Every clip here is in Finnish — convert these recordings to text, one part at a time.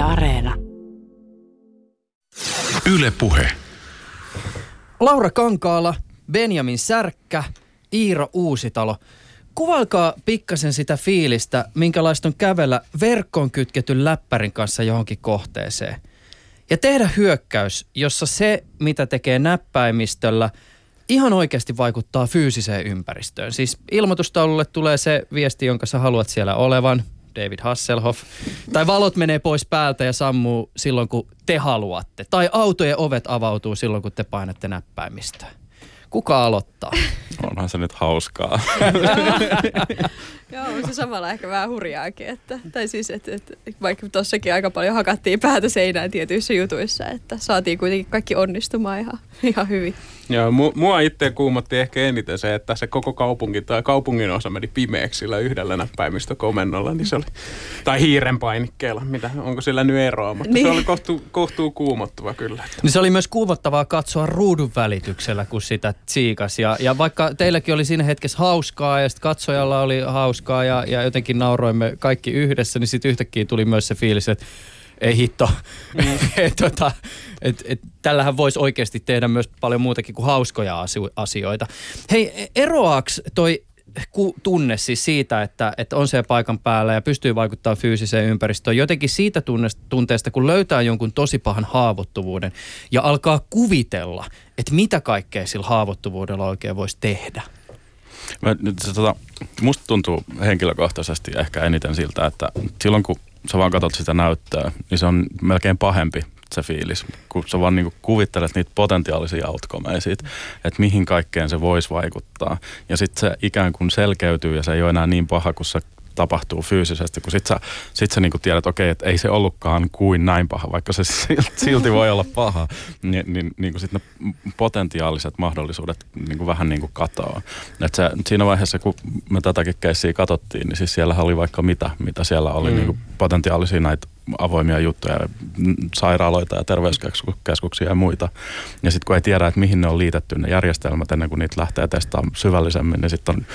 Yle Areena. Yle Puhe. Laura Kankaala, Benjamin Särkkä, Iiro Uusitalo. Kuvailkaa pikkasen sitä fiilistä, minkälaista on kävellä verkkoon kytketyn läppärin kanssa johonkin kohteeseen. Ja tehdä hyökkäys, jossa se, mitä tekee näppäimistöllä, ihan oikeasti vaikuttaa fyysiseen ympäristöön. Siis ilmoitustaululle tulee se viesti, jonka sä haluat siellä olevan, David Hasselhoff. Tai valot menee pois päältä ja sammuu silloin, kun te haluatte. Tai autojen ovet avautuu silloin, kun te painatte näppäimistöä. Kuka aloittaa? Onhan se nyt hauskaa. Joo, on se samalla ehkä vähän hurjaakin. Että, tai siis, että, että vaikka tossakin aika paljon hakattiin päätä seinään tietyissä jutuissa, että saatiin kuitenkin kaikki onnistumaan ihan, ihan hyvin. Joo, mu- mua itse kuumotti ehkä eniten se, että se koko kaupunki tai kaupungin osa meni pimeäksi sillä yhdellä näppäimistökomennolla, niin se oli, tai hiiren painikkeella, mitä, onko sillä nyt eroa, mutta niin. se oli kohtuu, kohtuu kuumottava kyllä. Niin se oli myös kuumottavaa katsoa ruudun välityksellä, kun sitä tsiikas. Ja, ja vaikka teilläkin oli siinä hetkessä hauskaa ja sitten katsojalla oli hauskaa ja, ja jotenkin nauroimme kaikki yhdessä, niin sitten yhtäkkiä tuli myös se fiilis, että ei hitto. Mm. et, tota, et, et, tällähän voisi oikeasti tehdä myös paljon muutakin kuin hauskoja asioita. Hei, eroaks toi ku, tunne siis siitä, että, että on siellä paikan päällä ja pystyy vaikuttamaan fyysiseen ympäristöön. Jotenkin siitä tunteesta, kun löytää jonkun tosi pahan haavoittuvuuden ja alkaa kuvitella, että mitä kaikkea sillä haavoittuvuudella oikein voisi tehdä. Mä, se, tota, musta tuntuu henkilökohtaisesti ehkä eniten siltä, että silloin kun sä vaan katsot sitä näyttöä, niin se on melkein pahempi se fiilis, kun sä vaan niinku kuvittelet niitä potentiaalisia outcomeja siitä, että mihin kaikkeen se voisi vaikuttaa. Ja sitten se ikään kuin selkeytyy ja se ei ole enää niin paha, kun sä tapahtuu fyysisesti, kun sit sä, sit sä niinku tiedät, okei, että ei se ollutkaan kuin näin paha, vaikka se silti voi olla paha, niin, niin, niin kuin sit ne potentiaaliset mahdollisuudet niinku vähän niin kuin katoaa. Et se, siinä vaiheessa, kun me tätäkin keissiä katsottiin, niin siis siellä oli vaikka mitä, mitä siellä oli mm. niinku potentiaalisia näitä avoimia juttuja, sairaaloita ja terveyskeskuksia ja muita. Ja sitten kun ei tiedä, että mihin ne on liitetty ne järjestelmät ennen kuin niitä lähtee testaamaan syvällisemmin, niin sitten on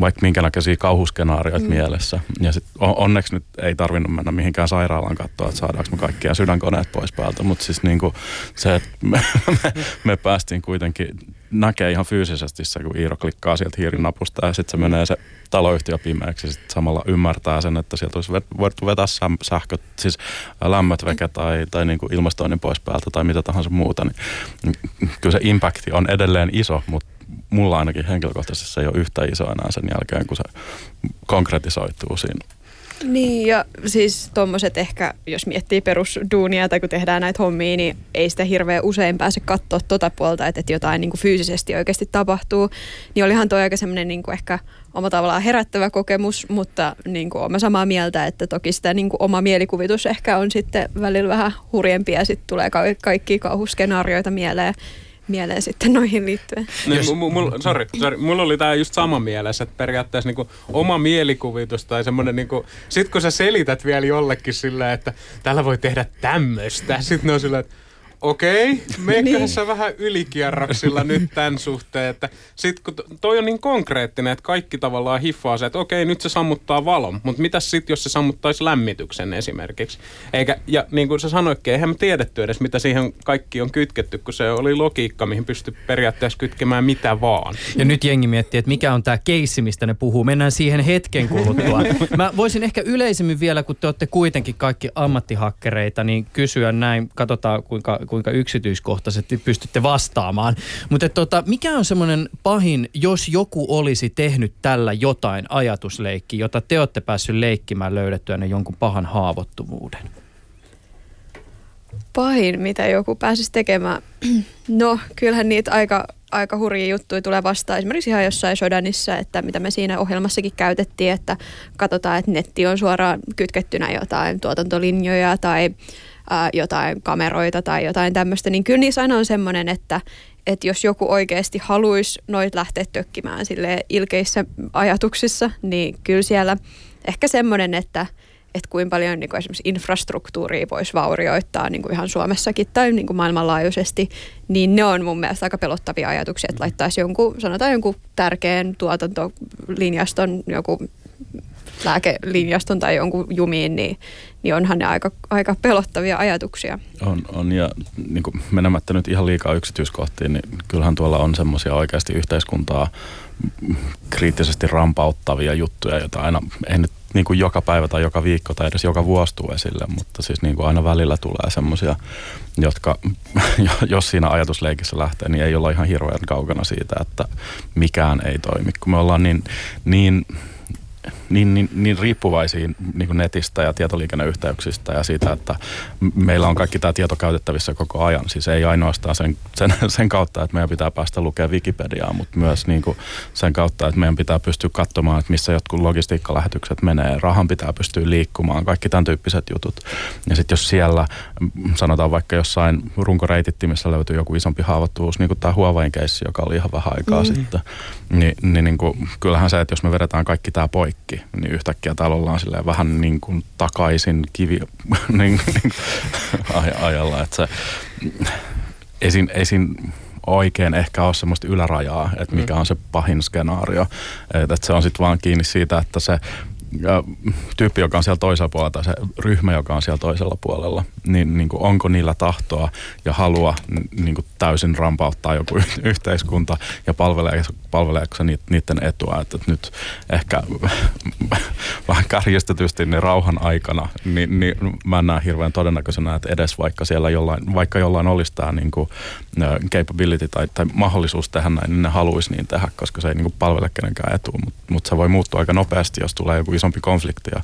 vaikka minkä näköisiä kauhuskenaarioita mm. mielessä. Ja sit onneksi nyt ei tarvinnut mennä mihinkään sairaalaan katsoa, että saadaanko me kaikkia sydänkoneet pois päältä. Mutta siis niinku se, että me, me, me päästiin kuitenkin näkee ihan fyysisesti se, kun Iiro klikkaa sieltä hiirin napusta ja sitten se menee se taloyhtiö pimeäksi ja sitten samalla ymmärtää sen, että sieltä olisi voitu vetää sähköt, siis lämmöt veke tai, tai niin kuin ilmastoinnin pois päältä tai mitä tahansa muuta. Niin, kyllä se impakti on edelleen iso, mutta mulla ainakin henkilökohtaisesti se ei ole yhtä iso enää sen jälkeen, kun se konkretisoituu siinä. Niin ja siis tuommoiset ehkä, jos miettii perusduunia tai kun tehdään näitä hommia, niin ei sitä hirveän usein pääse katsoa tuota puolta, että, että jotain niin kuin fyysisesti oikeasti tapahtuu. Niin olihan toi aika semmoinen niin kuin ehkä oma tavallaan herättävä kokemus, mutta niin kuin olen samaa mieltä, että toki sitä niin kuin oma mielikuvitus ehkä on sitten välillä vähän hurjempi ja sitten tulee ka- kaikki kauhuskenaarioita mieleen mieleen sitten noihin liittyen. Niin, Jos... mulla, sorry, sorry, mulla oli tämä just sama mielessä, että periaatteessa niinku oma mielikuvitus tai semmoinen, niinku, sit kun sä selität vielä jollekin sillä, että tällä voi tehdä tämmöistä, sitten ne on sillä, että okei, meikköhän niin. vähän ylikierroksilla nyt tämän suhteen, että sit kun toi on niin konkreettinen, että kaikki tavallaan hiffaa se, että okei, nyt se sammuttaa valon, mutta mitä sitten, jos se sammuttaisi lämmityksen esimerkiksi? Eikä, ja niin kuin sä sanoitkin, eihän me tiedetty edes, mitä siihen kaikki on kytketty, kun se oli logiikka, mihin pystyi periaatteessa kytkemään mitä vaan. Ja nyt jengi miettii, että mikä on tämä keissi, mistä ne puhuu. Mennään siihen hetken kuluttua. Mä voisin ehkä yleisemmin vielä, kun te olette kuitenkin kaikki ammattihakkereita, niin kysyä näin, katsotaan kuinka kuinka yksityiskohtaisesti pystytte vastaamaan. Mutta tota, mikä on semmoinen pahin, jos joku olisi tehnyt tällä jotain ajatusleikki, jota te olette päässyt leikkimään löydettyä jonkun pahan haavoittuvuuden? Pahin, mitä joku pääsisi tekemään? No, kyllähän niitä aika, aika hurjia juttuja tulee vastaan. Esimerkiksi ihan jossain Sodanissa, että mitä me siinä ohjelmassakin käytettiin, että katsotaan, että netti on suoraan kytkettynä jotain tuotantolinjoja tai ää, jotain kameroita tai jotain tämmöistä, niin kyllä niissä aina on semmoinen, että, että jos joku oikeasti haluaisi noit lähteä tökkimään sille ilkeissä ajatuksissa, niin kyllä siellä ehkä semmoinen, että, että kuinka paljon niin kuin esimerkiksi infrastruktuuria voisi vaurioittaa niin kuin ihan Suomessakin tai niin kuin maailmanlaajuisesti, niin ne on mun mielestä aika pelottavia ajatuksia, että laittaisi jonkun, sanotaan jonkun tärkeän tuotantolinjaston, joku lääkelinjaston tai jonkun jumiin, niin, niin onhan ne aika, aika pelottavia ajatuksia. On, on ja niin kuin menemättä nyt ihan liikaa yksityiskohtiin, niin kyllähän tuolla on semmoisia oikeasti yhteiskuntaa kriittisesti rampauttavia juttuja, joita aina ei nyt niin kuin joka päivä tai joka viikko tai edes joka vuosi tule esille, mutta siis niin kuin aina välillä tulee semmoisia, jotka jos siinä ajatusleikissä lähtee, niin ei olla ihan hirveän kaukana siitä, että mikään ei toimi. Kun me ollaan niin, niin niin, niin, niin riippuvaisia niin kuin netistä ja tietoliikenneyhteyksistä ja siitä, että meillä on kaikki tämä tieto käytettävissä koko ajan. Siis ei ainoastaan sen, sen, sen kautta, että meidän pitää päästä lukemaan Wikipediaa, mutta myös niin kuin sen kautta, että meidän pitää pystyä katsomaan, että missä jotkut logistiikkalähetykset menee. Rahan pitää pystyä liikkumaan, kaikki tämän tyyppiset jutut. Ja sitten jos siellä, sanotaan vaikka jossain runkoreitittimissä löytyy joku isompi haavoittuvuus, niin kuin tämä Huawein keissi, joka oli ihan vähän aikaa mm. sitten, niin, niin, niin kuin, kyllähän se, että jos me vedetään kaikki tämä poikki, niin yhtäkkiä täällä ollaan vähän niin kuin takaisin kivi niin, niin, ajalla, että se esin, esin oikein ehkä ole semmoista ylärajaa, että mikä mm. on se pahin skenaario. Että se on sitten vaan kiinni siitä, että se ja tyyppi, joka on siellä toisella puolella tai se ryhmä, joka on siellä toisella puolella, niin, niin kuin onko niillä tahtoa ja halua niin kuin täysin rampauttaa joku yhteiskunta ja palveleeko, palveleeko se niiden etua. Että nyt ehkä vähän kärjestetysti niin rauhan aikana, niin, niin mä en näe hirveän todennäköisenä, että edes vaikka siellä jollain, vaikka jollain olisi tämä niin kuin, capability tai, tai mahdollisuus tehdä näin, niin ne haluaisi niin tehdä, koska se ei niin kuin palvele kenenkään etua. Mutta mut se voi muuttua aika nopeasti, jos tulee joku isompi konflikti ja,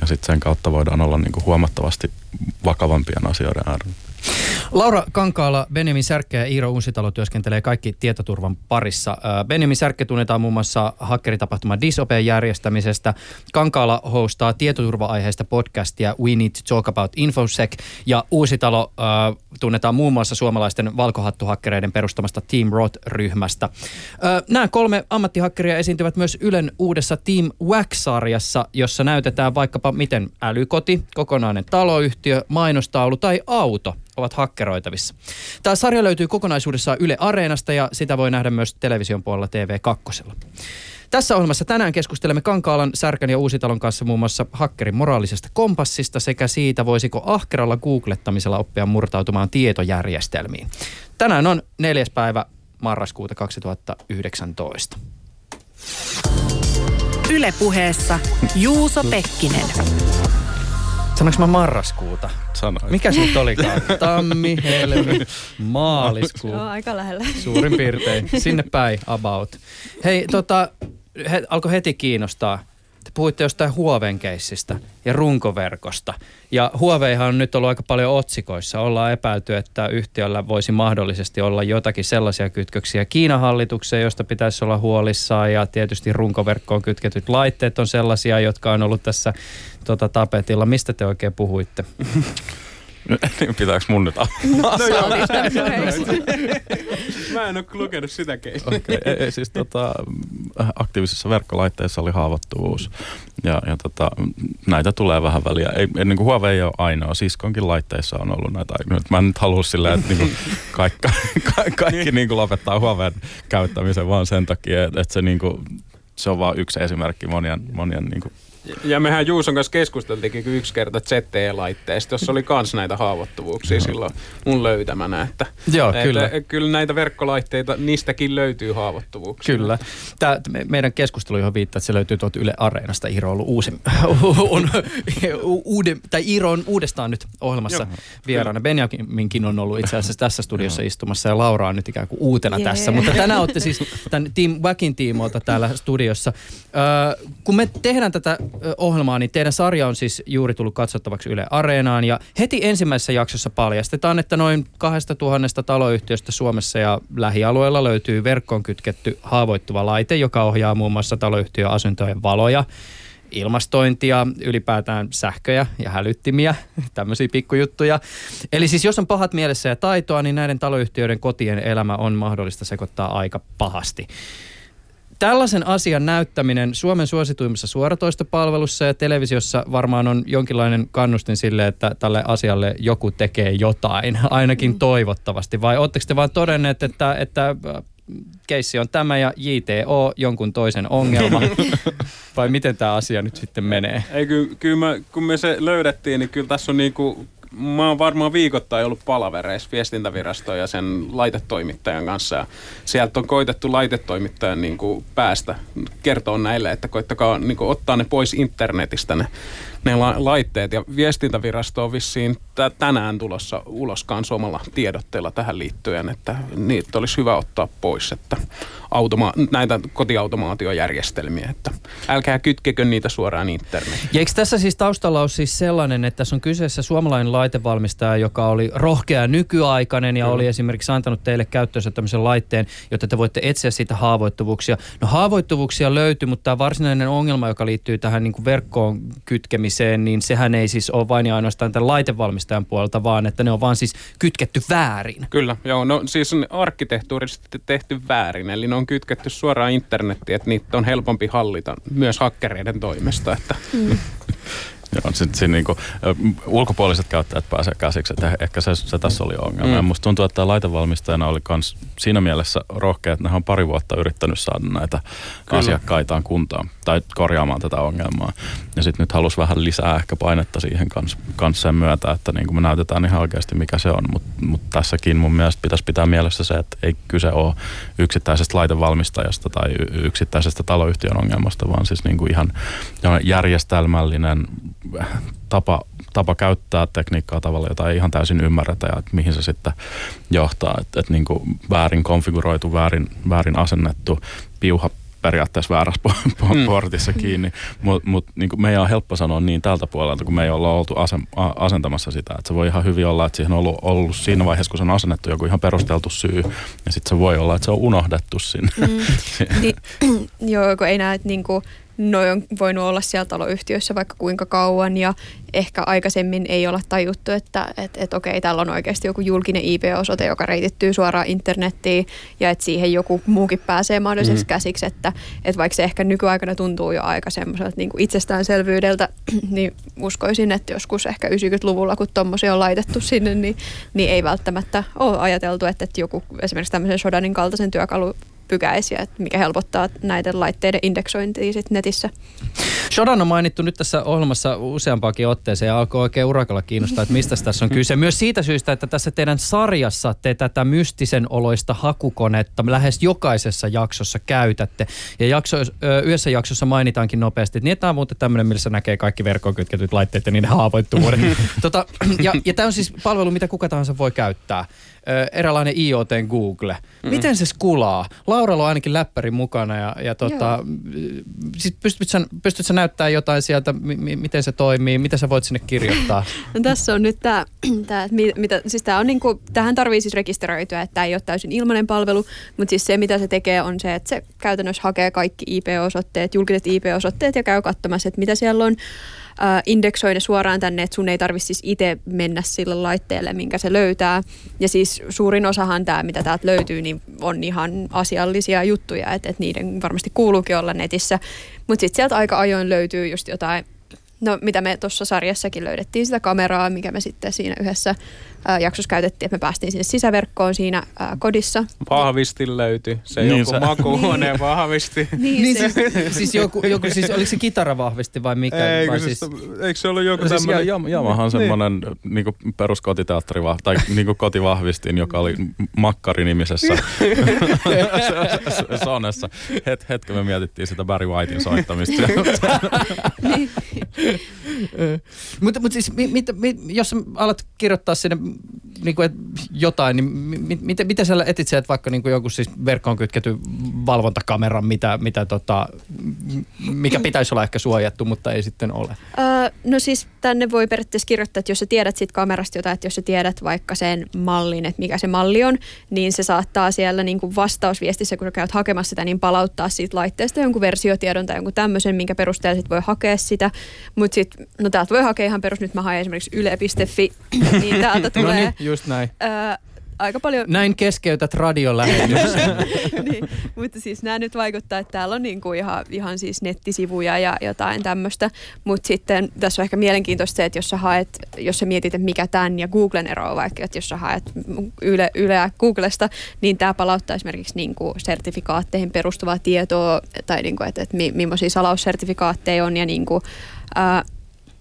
ja sitten sen kautta voidaan olla niin kuin huomattavasti vakavampien asioiden äärellä. Laura Kankaala, Benjamin Särkkä ja Iiro Uusitalo työskentelee kaikki tietoturvan parissa. Benjamin Särkkä tunnetaan muun muassa hakkeritapahtuma Disopen järjestämisestä. Kankaala hostaa tietoturva-aiheista podcastia We Need to Talk About Infosec. Ja Uusitalo äh, tunnetaan muun muassa suomalaisten valkohattuhakkereiden perustamasta Team Rot-ryhmästä. Äh, nämä kolme ammattihakkeria esiintyvät myös Ylen uudessa Team Wax-sarjassa, jossa näytetään vaikkapa miten älykoti, kokonainen taloyhtiö, mainostaulu tai auto ovat hakkeroitavissa. Tämä sarja löytyy kokonaisuudessaan Yle Areenasta ja sitä voi nähdä myös television puolella TV2. Tässä ohjelmassa tänään keskustelemme Kankaalan, Särkän ja Uusitalon kanssa muun muassa hakkerin moraalisesta kompassista sekä siitä, voisiko ahkeralla googlettamisella oppia murtautumaan tietojärjestelmiin. Tänään on neljäs päivä marraskuuta 2019. Ylepuheessa Juuso Pekkinen. Sanoinko mä marraskuuta? Sanoit. Mikä se nyt olikaan? Tammi, helmi, maaliskuu. Joo, aika lähellä. Suurin piirtein. Sinne päin about. Hei, tota, he, alkoi heti kiinnostaa puhuitte jostain Huoven-keissistä ja runkoverkosta. Ja Huoveihan on nyt ollut aika paljon otsikoissa. Ollaan epäilty, että yhtiöllä voisi mahdollisesti olla jotakin sellaisia kytköksiä Kiinan hallitukseen, josta pitäisi olla huolissaan. Ja tietysti runkoverkkoon kytketyt laitteet on sellaisia, jotka on ollut tässä tota, tapetilla. Mistä te oikein puhuitte? Niin pitääkö mun nyt No, no joo, Mä en ole lukenut sitä keinoa. Okay. Ei, ei, siis tota, aktiivisissa verkkolaitteissa oli haavoittuvuus. Ja, ja tota, näitä tulee vähän väliä. Ei, ei, niin kuin Huawei ei ole ainoa. Siskonkin laitteissa on ollut näitä. Mä en nyt halua silleen, että niin kuin kaikki, kaikki, kaikki niin kuin lopettaa Huawei käyttämisen vaan sen takia, että, että se, niin kuin, se on vain yksi esimerkki monien, monien niin kuin ja mehän Juuson kanssa keskusteltiinkin yksi kerta ZTE-laitteesta, jossa oli kans näitä haavoittuvuuksia no. silloin mun löytämänä. Että, Joo, että, kyllä. Että, kyllä näitä verkkolaitteita, niistäkin löytyy haavoittuvuuksia. Kyllä. Tämä, meidän keskustelu, johon viittaa, että se löytyy tuolta Yle Areenasta. Iiro on ollut uusi, on, uuden, tai Iiro on uudestaan nyt ohjelmassa Joo, vieraana. Benjaminkin on ollut itse asiassa tässä studiossa istumassa ja Laura on nyt ikään kuin uutena yeah. tässä. Mutta tänään olette siis tämän Team Wackin tiimoilta täällä studiossa. Äh, kun me tehdään tätä ohjelmaa, niin teidän sarja on siis juuri tullut katsottavaksi Yle Areenaan. Ja heti ensimmäisessä jaksossa paljastetaan, että noin 2000 taloyhtiöstä Suomessa ja lähialueella löytyy verkkoon kytketty haavoittuva laite, joka ohjaa muun muassa taloyhtiön asuntojen valoja ilmastointia, ylipäätään sähköjä ja hälyttimiä, tämmöisiä pikkujuttuja. Eli siis jos on pahat mielessä ja taitoa, niin näiden taloyhtiöiden kotien elämä on mahdollista sekoittaa aika pahasti. Tällaisen asian näyttäminen Suomen suosituimmassa suoratoistopalvelussa ja televisiossa varmaan on jonkinlainen kannustin sille, että tälle asialle joku tekee jotain, ainakin mm. toivottavasti. Vai oletteko te vaan todenneet, että, että keissi on tämä ja JTO jonkun toisen ongelma. Vai miten tämä asia nyt sitten menee? Ei, kyllä, kyllä mä, kun me se löydettiin, niin kyllä tässä on niinku mä oon varmaan viikoittain ollut palavereissa viestintäviraston ja sen laitetoimittajan kanssa. Ja sieltä on koitettu laitetoimittajan niin kuin päästä kertoa näille, että koittakaa niin kuin ottaa ne pois internetistä ne, ne la- laitteet. Ja viestintävirasto on vissiin t- tänään tulossa ulos omalla tiedotteella tähän liittyen, että niitä olisi hyvä ottaa pois, että automa- näitä kotiautomaatiojärjestelmiä, että älkää kytkekö niitä suoraan internetiin. Ja eikö tässä siis taustalla ole siis sellainen, että tässä on kyseessä suomalainen laitevalmistaja, joka oli rohkea nykyaikainen ja Kyllä. oli esimerkiksi antanut teille käyttöönsä tämmöisen laitteen, jotta te voitte etsiä siitä haavoittuvuuksia. No haavoittuvuuksia löytyy, mutta tämä varsinainen ongelma, joka liittyy tähän niin kuin verkkoon kytkemiseen, niin sehän ei siis ole vain ja ainoastaan tämän laitevalmistajan puolelta, vaan että ne on vaan siis kytketty väärin. Kyllä, joo. No siis on arkkitehtuurisesti tehty väärin, eli ne on kytketty suoraan internettiin, että niitä on helpompi hallita myös hakkereiden toimesta. Että Joo, sit, siinä niinku, ulkopuoliset käyttäjät pääsee käsiksi, että ehkä se, se tässä oli ongelma. Mm. Mm. Musta tuntuu, että tämä laitevalmistajana oli kans siinä mielessä rohkea, että ne on pari vuotta yrittänyt saada näitä Kyllä. Asiakkaitaan kuntaan tai korjaamaan tätä ongelmaa. Ja sitten nyt halus vähän lisää ehkä painetta siihen kanssa kans sen myötä, että niinku me näytetään ihan oikeasti mikä se on. Mutta mut tässäkin mun mielestä pitäisi pitää mielessä se, että ei kyse ole yksittäisestä laitevalmistajasta tai yksittäisestä taloyhtiön ongelmasta, vaan siis niinku ihan järjestelmällinen tapa, tapa käyttää tekniikkaa tavalla, jota ei ihan täysin ymmärretä ja että mihin se sitten johtaa. Että et niin väärin konfiguroitu, väärin, väärin asennettu piuha periaatteessa väärässä po- po- Mm. portissa kiinni, mutta mut, niin meidän on helppo sanoa niin tältä puolelta, kun me ei olla oltu asem, a, asentamassa sitä. Että se voi ihan hyvin olla, että siihen on ollut, ollut siinä vaiheessa, kun se on asennettu joku ihan perusteltu syy, ja sitten se voi olla, että se on unohdettu sinne. Mm. Niin, joo, kun ei näe, että niinku, noi on voinut olla siellä taloyhtiössä vaikka kuinka kauan ja ehkä aikaisemmin ei olla tajuttu, että et, et okei, täällä on oikeasti joku julkinen IP-osoite, joka reitittyy suoraan internettiin ja että siihen joku muukin pääsee mahdollisesti Mm. käsiksi, että et vaikka se ehkä nykyaikana tuntuu jo aika semmoiselta niin itsestäänselvyydeltä, niin uskoisin, että joskus ehkä 90-luvulla, kun tommosia on laitettu sinne, niin, niin ei välttämättä ole ajateltu, että, että joku esimerkiksi tämmöisen Shodanin kaltaisen työkalu pykäisiä, että mikä helpottaa näiden laitteiden indeksointia sit netissä. Shodan on mainittu nyt tässä ohjelmassa useampaakin otteeseen ja alkoi oikein urakalla kiinnostaa, että mistä tässä on kyse. Myös siitä syystä, että tässä teidän sarjassa te tätä mystisen oloista hakukonetta lähes jokaisessa jaksossa käytätte. Ja jakso, yhdessä jaksossa mainitaankin nopeasti, että niin, tämä on muuten tämmöinen, missä näkee kaikki verkkoon kytketyt laitteet ja niiden haavoittuvuudet. tota, ja ja tämä on siis palvelu, mitä kuka tahansa voi käyttää. Ö, eräänlainen IoT Google. Miten se skulaa? Lauralla on ainakin läppäri mukana ja, ja tota, siis pystyt, sä, pystyt sä näyttää jotain sieltä, mi, mi, miten se toimii, mitä sä voit sinne kirjoittaa? No tässä on nyt tämä, tää, mitä, siis tää on niinku, tähän tarvii siis rekisteröityä, että tämä ei ole täysin ilmainen palvelu, mutta siis se mitä se tekee on se, että se käytännössä hakee kaikki IP-osoitteet, julkiset IP-osoitteet ja käy katsomassa, että mitä siellä on. Äh, indeksoi ne suoraan tänne, että sun ei tarvitse siis itse mennä sille laitteelle, minkä se löytää. Ja siis suurin osahan tämä, mitä täältä löytyy, niin on ihan asiallisia juttuja, että, että niiden varmasti kuuluukin olla netissä. Mutta sitten sieltä aika ajoin löytyy just jotain No mitä me tuossa sarjassakin löydettiin sitä kameraa, mikä me sitten siinä yhdessä jaksossa käytettiin, että me päästiin sinne sisäverkkoon siinä ää, kodissa. vahvisti löytyi. Se Niin joku se- makuuhuoneen vahvisti. niin siis, siis, joku, joku, siis oliko se kitaravahvisti vai mikä? Eikö, vai siis, siis, eikö se ollut joku Siis tämmöinen? ja, Jamahan on semmoinen niin peruskotiteatteri tai niin kotivahvistin, joka oli Makkari-nimisessä sonessa. Het, hetken me mietittiin sitä Barry Whitein soittamista. Mutta mut siis, mi, mit, mit, jos sä alat kirjoittaa sinne niin kuin, jotain, niin mi, mi, miten, miten sä etit vaikka niin kuin joku siis verkkoon kytketty valvontakamera, mitä, mitä tota, mikä pitäisi olla ehkä suojattu, mutta ei sitten ole? Öö, no siis tänne voi periaatteessa kirjoittaa, että jos sä tiedät siitä kamerasta jotain, että jos sä tiedät vaikka sen mallin, että mikä se malli on, niin se saattaa siellä niin kuin vastausviestissä, kun sä käyt hakemassa sitä, niin palauttaa siitä laitteesta jonkun versiotiedon tai jonkun tämmöisen, minkä perusteella sit voi hakea sitä. Mutta sitten, no täältä voi hakea ihan perus, nyt mä haen esimerkiksi yle.fi, niin täältä No niin, just näin. Öö, aika paljon Näin keskeytät radiolähetyksen. niin, mutta siis nämä nyt vaikuttaa, että täällä on niin kuin ihan, ihan siis nettisivuja ja jotain tämmöistä, mutta sitten tässä on ehkä mielenkiintoista se, että jos sä haet, jos sä mietit, että mikä tämän ja Googlen ero on vaikka, että jos sä haet Yle, Yleä Googlesta, niin tämä palauttaa esimerkiksi niin kuin sertifikaatteihin perustuvaa tietoa tai niin kuin, että, että mi, millaisia salaussertifikaatteja on ja niin kuin, ää,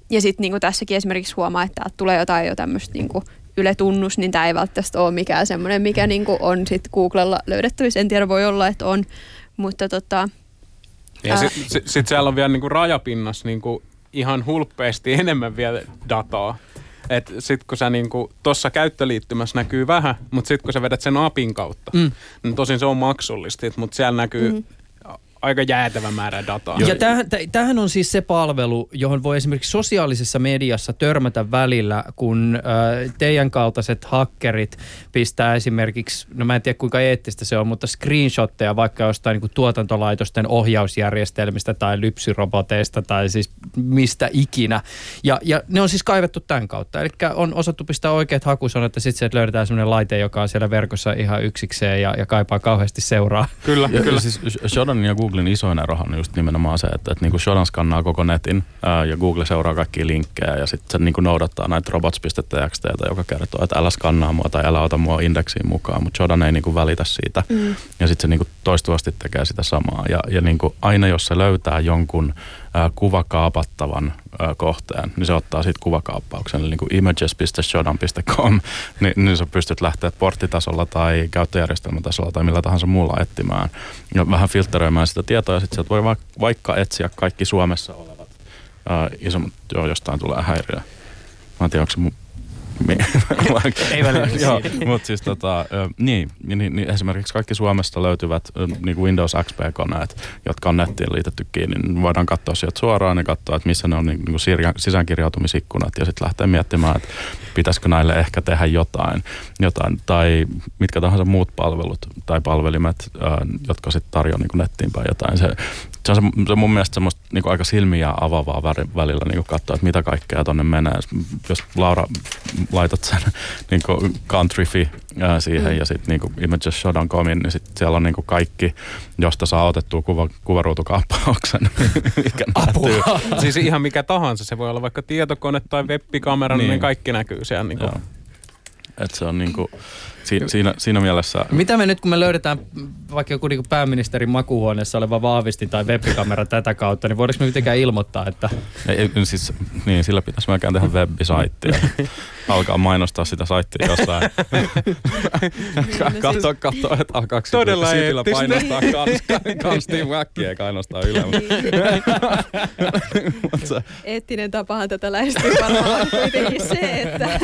ja sitten niin tässäkin esimerkiksi huomaa, että tulee jotain jo tämmöistä niin Yle-tunnus, niin tämä ei välttämättä ole mikään semmoinen, mikä niin on sitten Googlella löydettävissä. En tiedä, voi olla, että on, mutta tota... Ja sitten sit, sit siellä on vielä niinku rajapinnassa niinku ihan hulppeasti enemmän vielä dataa. Et sit kun sä niinku, tossa käyttöliittymässä näkyy vähän, mutta sitten kun sä vedät sen apin kautta, mm. niin tosin se on maksullista, mutta siellä näkyy mm aika jäätävä määrä dataa. Ja tämähän, tämähän on siis se palvelu, johon voi esimerkiksi sosiaalisessa mediassa törmätä välillä, kun äh, teidän kaltaiset hakkerit pistää esimerkiksi, no mä en tiedä kuinka eettistä se on, mutta screenshotteja vaikka jostain niin kuin tuotantolaitosten ohjausjärjestelmistä tai lypsyroboteista tai siis mistä ikinä. Ja, ja ne on siis kaivettu tämän kautta. Eli on osattu pistää oikeat hakusanat ja sitten sieltä löydetään sellainen laite, joka on siellä verkossa ihan yksikseen ja, ja kaipaa kauheasti seuraa. Kyllä, ja, kyllä. Ja siis Shodan ja Google Googlen isoin erohan on just nimenomaan se, että, että niin kuin Shodan skannaa koko netin ää, ja Google seuraa kaikki linkkejä ja sitten se niin kuin noudattaa näitä robots.txt, joka kertoo, että älä skannaa mua tai älä ota mua indeksiin mukaan, mutta Shodan ei niin kuin välitä siitä mm. ja sitten se niin kuin toistuvasti tekee sitä samaa ja, ja niin kuin aina jos se löytää jonkun kuvakaapattavan kohteen, niin se ottaa siitä kuvakaappauksen, eli niin images.shodan.com, niin, niin sä pystyt lähteä porttitasolla tai käyttöjärjestelmätasolla tai millä tahansa muulla etsimään ja vähän filtteröimään sitä tietoa ja sitten sieltä voi vaikka etsiä kaikki Suomessa olevat ää, isommat, joo, jostain tulee häiriö. Mä en tiedä, onko se mun Ei välillä. Joo, mutta siis tota, niin, niin, niin, esimerkiksi kaikki Suomesta löytyvät niin kuin Windows XP-koneet, jotka on nettiin liitetty kiinni, niin voidaan katsoa sieltä suoraan ja katsoa, että missä ne on niin, niin kuin sisäänkirjautumisikkunat ja sitten lähteä miettimään, että pitäisikö näille ehkä tehdä jotain, jotain tai mitkä tahansa muut palvelut tai palvelimet, jotka sitten tarjoaa niin nettiin päin jotain. Se, se on, se, se mun mielestä semmoista niin aika silmiä avavaa välillä niin katsoa, että mitä kaikkea tonne menee. Jos Laura laitat sen niin countryfi ää, siihen mm. ja sitten niin imageshodan.comin, niin sit siellä on niin kaikki, josta saa otettua kuva, kuvaruutukaappauksen. Apua! siis ihan mikä tahansa, se voi olla vaikka tietokone tai webbikamera, niin, niin kaikki näkyy siellä. Niin kuin. Et se on niinku, si, siinä, siinä mielessä... Mitä me nyt, kun me löydetään vaikka joku niinku pääministerin makuhuoneessa oleva vahvistin tai webbikamera tätä kautta, niin voidaanko me mitenkään ilmoittaa, että... Ei, siis, niin, sillä pitäisi melkein tehdä webisaitti alkaa mainostaa sitä saittia jossain. katso, katso, että alkaako Todella Sipilä painostaa kans, kans Team Wackia eikä ainoastaan Yle. Eettinen tapahan tätä lähestyy varmaan kuitenkin se, että,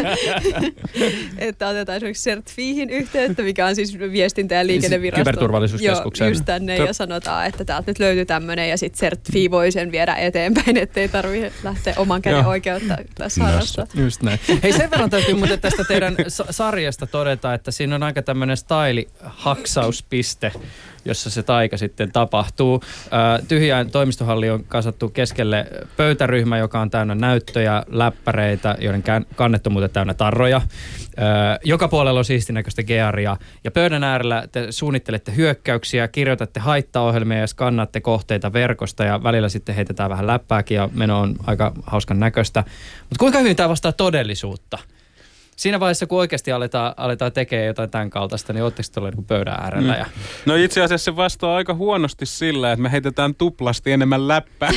että otetaan esimerkiksi CertFiihin yhteyttä, mikä on siis viestintä- ja liikennevirasto. Kyberturvallisuuskeskuksen. Joo, just tänne ja sanotaan, että täältä nyt löytyy tämmöinen ja sitten CertFi voi sen viedä eteenpäin, ettei tarvitse lähteä oman käden oikeutta tässä harrastaa. Just näin. Hei sen verran täytyy muuten tästä teidän sarjasta todeta, että siinä on aika tämmöinen style-haksauspiste jossa se taika sitten tapahtuu. Tyhjään toimistohalli on kasattu keskelle pöytäryhmä, joka on täynnä näyttöjä, läppäreitä, joiden kannettu on muuten täynnä tarroja. Joka puolella on siistinäköistä gearia ja pöydän äärellä te suunnittelette hyökkäyksiä, kirjoitatte haittaohjelmia ja skannatte kohteita verkosta ja välillä sitten heitetään vähän läppääkin ja meno on aika hauskan näköistä. Mutta kuinka hyvin tämä vastaa todellisuutta? Siinä vaiheessa, kun oikeasti aletaan, aletaan tekemään jotain tämän kaltaista, niin ootteko tuolla niin pöydän äärellä? Mm. Ja... No itse asiassa se vastaa aika huonosti sillä, että me heitetään tuplasti enemmän läppää.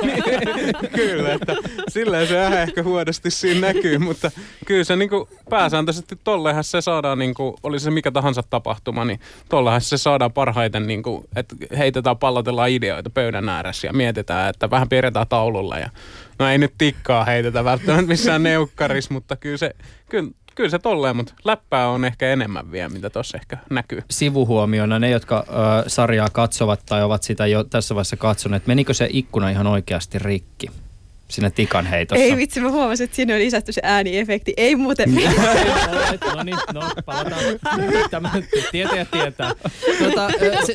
kyllä, että silleen se ehkä huonosti siinä näkyy, mutta kyllä se niin kuin, pääsääntöisesti tollehan se saadaan, niin kuin, oli se mikä tahansa tapahtuma, niin tollehan se saadaan parhaiten, niin kuin, että heitetään, pallotellaan ideoita pöydän ääressä ja mietitään, että vähän piirretään taululla ja No ei nyt tikkaa heitetä välttämättä missään neukkaris, mutta kyllä se, kyllä, kyllä se tolleen, mutta läppää on ehkä enemmän vielä, mitä tuossa ehkä näkyy. Sivuhuomiona ne, jotka ö, sarjaa katsovat tai ovat sitä jo tässä vaiheessa katsoneet, menikö se ikkuna ihan oikeasti rikki? Siinä tikan heitossa? Ei vitsi, mä huomasin, että siinä on lisätty se ääniefekti. Ei muuten. no niin, no palataan. Tämä tietäjä tietää. Tuota, se,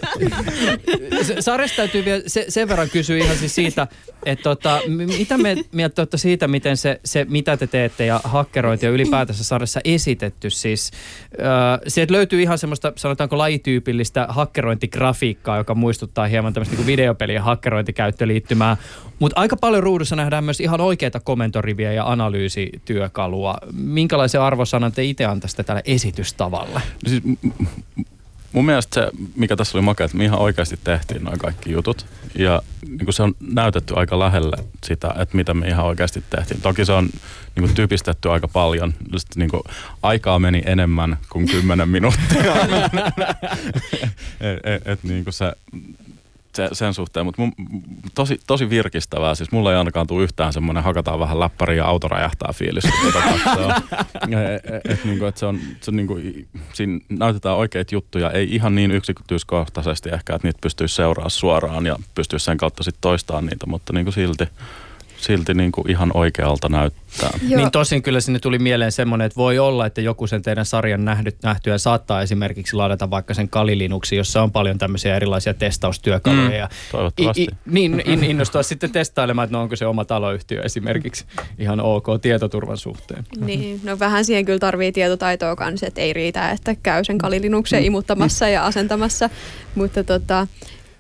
se, sarjasta täytyy vielä se, sen verran kysyä ihan siis siitä, että tota, mitä me mieltä olette siitä, miten se, se, mitä te teette ja hakkerointi ja ylipäätänsä sarjassa esitetty. Siis, äh, sieltä löytyy ihan semmoista, sanotaanko lajityypillistä hakkerointigrafiikkaa, joka muistuttaa hieman tämmöistä niin videopelien hakkerointikäyttöliittymää. Mutta aika paljon ruudussa nähdään myös ihan oikeita komentoriviä ja analyysityökalua. Minkälaisen arvosanan te itse antaisitte tälle esitystavalle? No siis, mun mielestä se, mikä tässä oli makea, että me ihan oikeasti tehtiin noin kaikki jutut. Ja niin kuin se on näytetty aika lähelle sitä, että mitä me ihan oikeasti tehtiin. Toki se on niin kuin typistetty aika paljon. Just, niin kuin, aikaa meni enemmän kuin kymmenen minuuttia. et, et, et, niin kuin se, se, sen suhteen, mutta mun, tosi, tosi virkistävää. Siis mulla ei ainakaan tule yhtään semmoinen hakataan vähän läppäri ja auto räjähtää fiilis, tota et, et, et, niinku, et se on, se on niinku, siinä näytetään oikeita juttuja, ei ihan niin yksityiskohtaisesti ehkä, että niitä pystyisi seuraamaan suoraan ja pystyisi sen kautta sitten toistamaan niitä, mutta niinku silti silti niin kuin ihan oikealta näyttää. Joo. Niin tosin kyllä sinne tuli mieleen semmoinen, että voi olla, että joku sen teidän sarjan nähnyt, nähtyä saattaa esimerkiksi ladata vaikka sen Kali jossa on paljon tämmöisiä erilaisia testaustyökaluja. Mm, toivottavasti. I, i, niin in, innostua sitten testailemaan, että no onko se oma taloyhtiö esimerkiksi ihan ok tietoturvan suhteen. Niin, no vähän siihen kyllä tarvii tietotaitoa kanssa, että ei riitä, että käy sen Kali mm. imuttamassa ja asentamassa, mutta tota,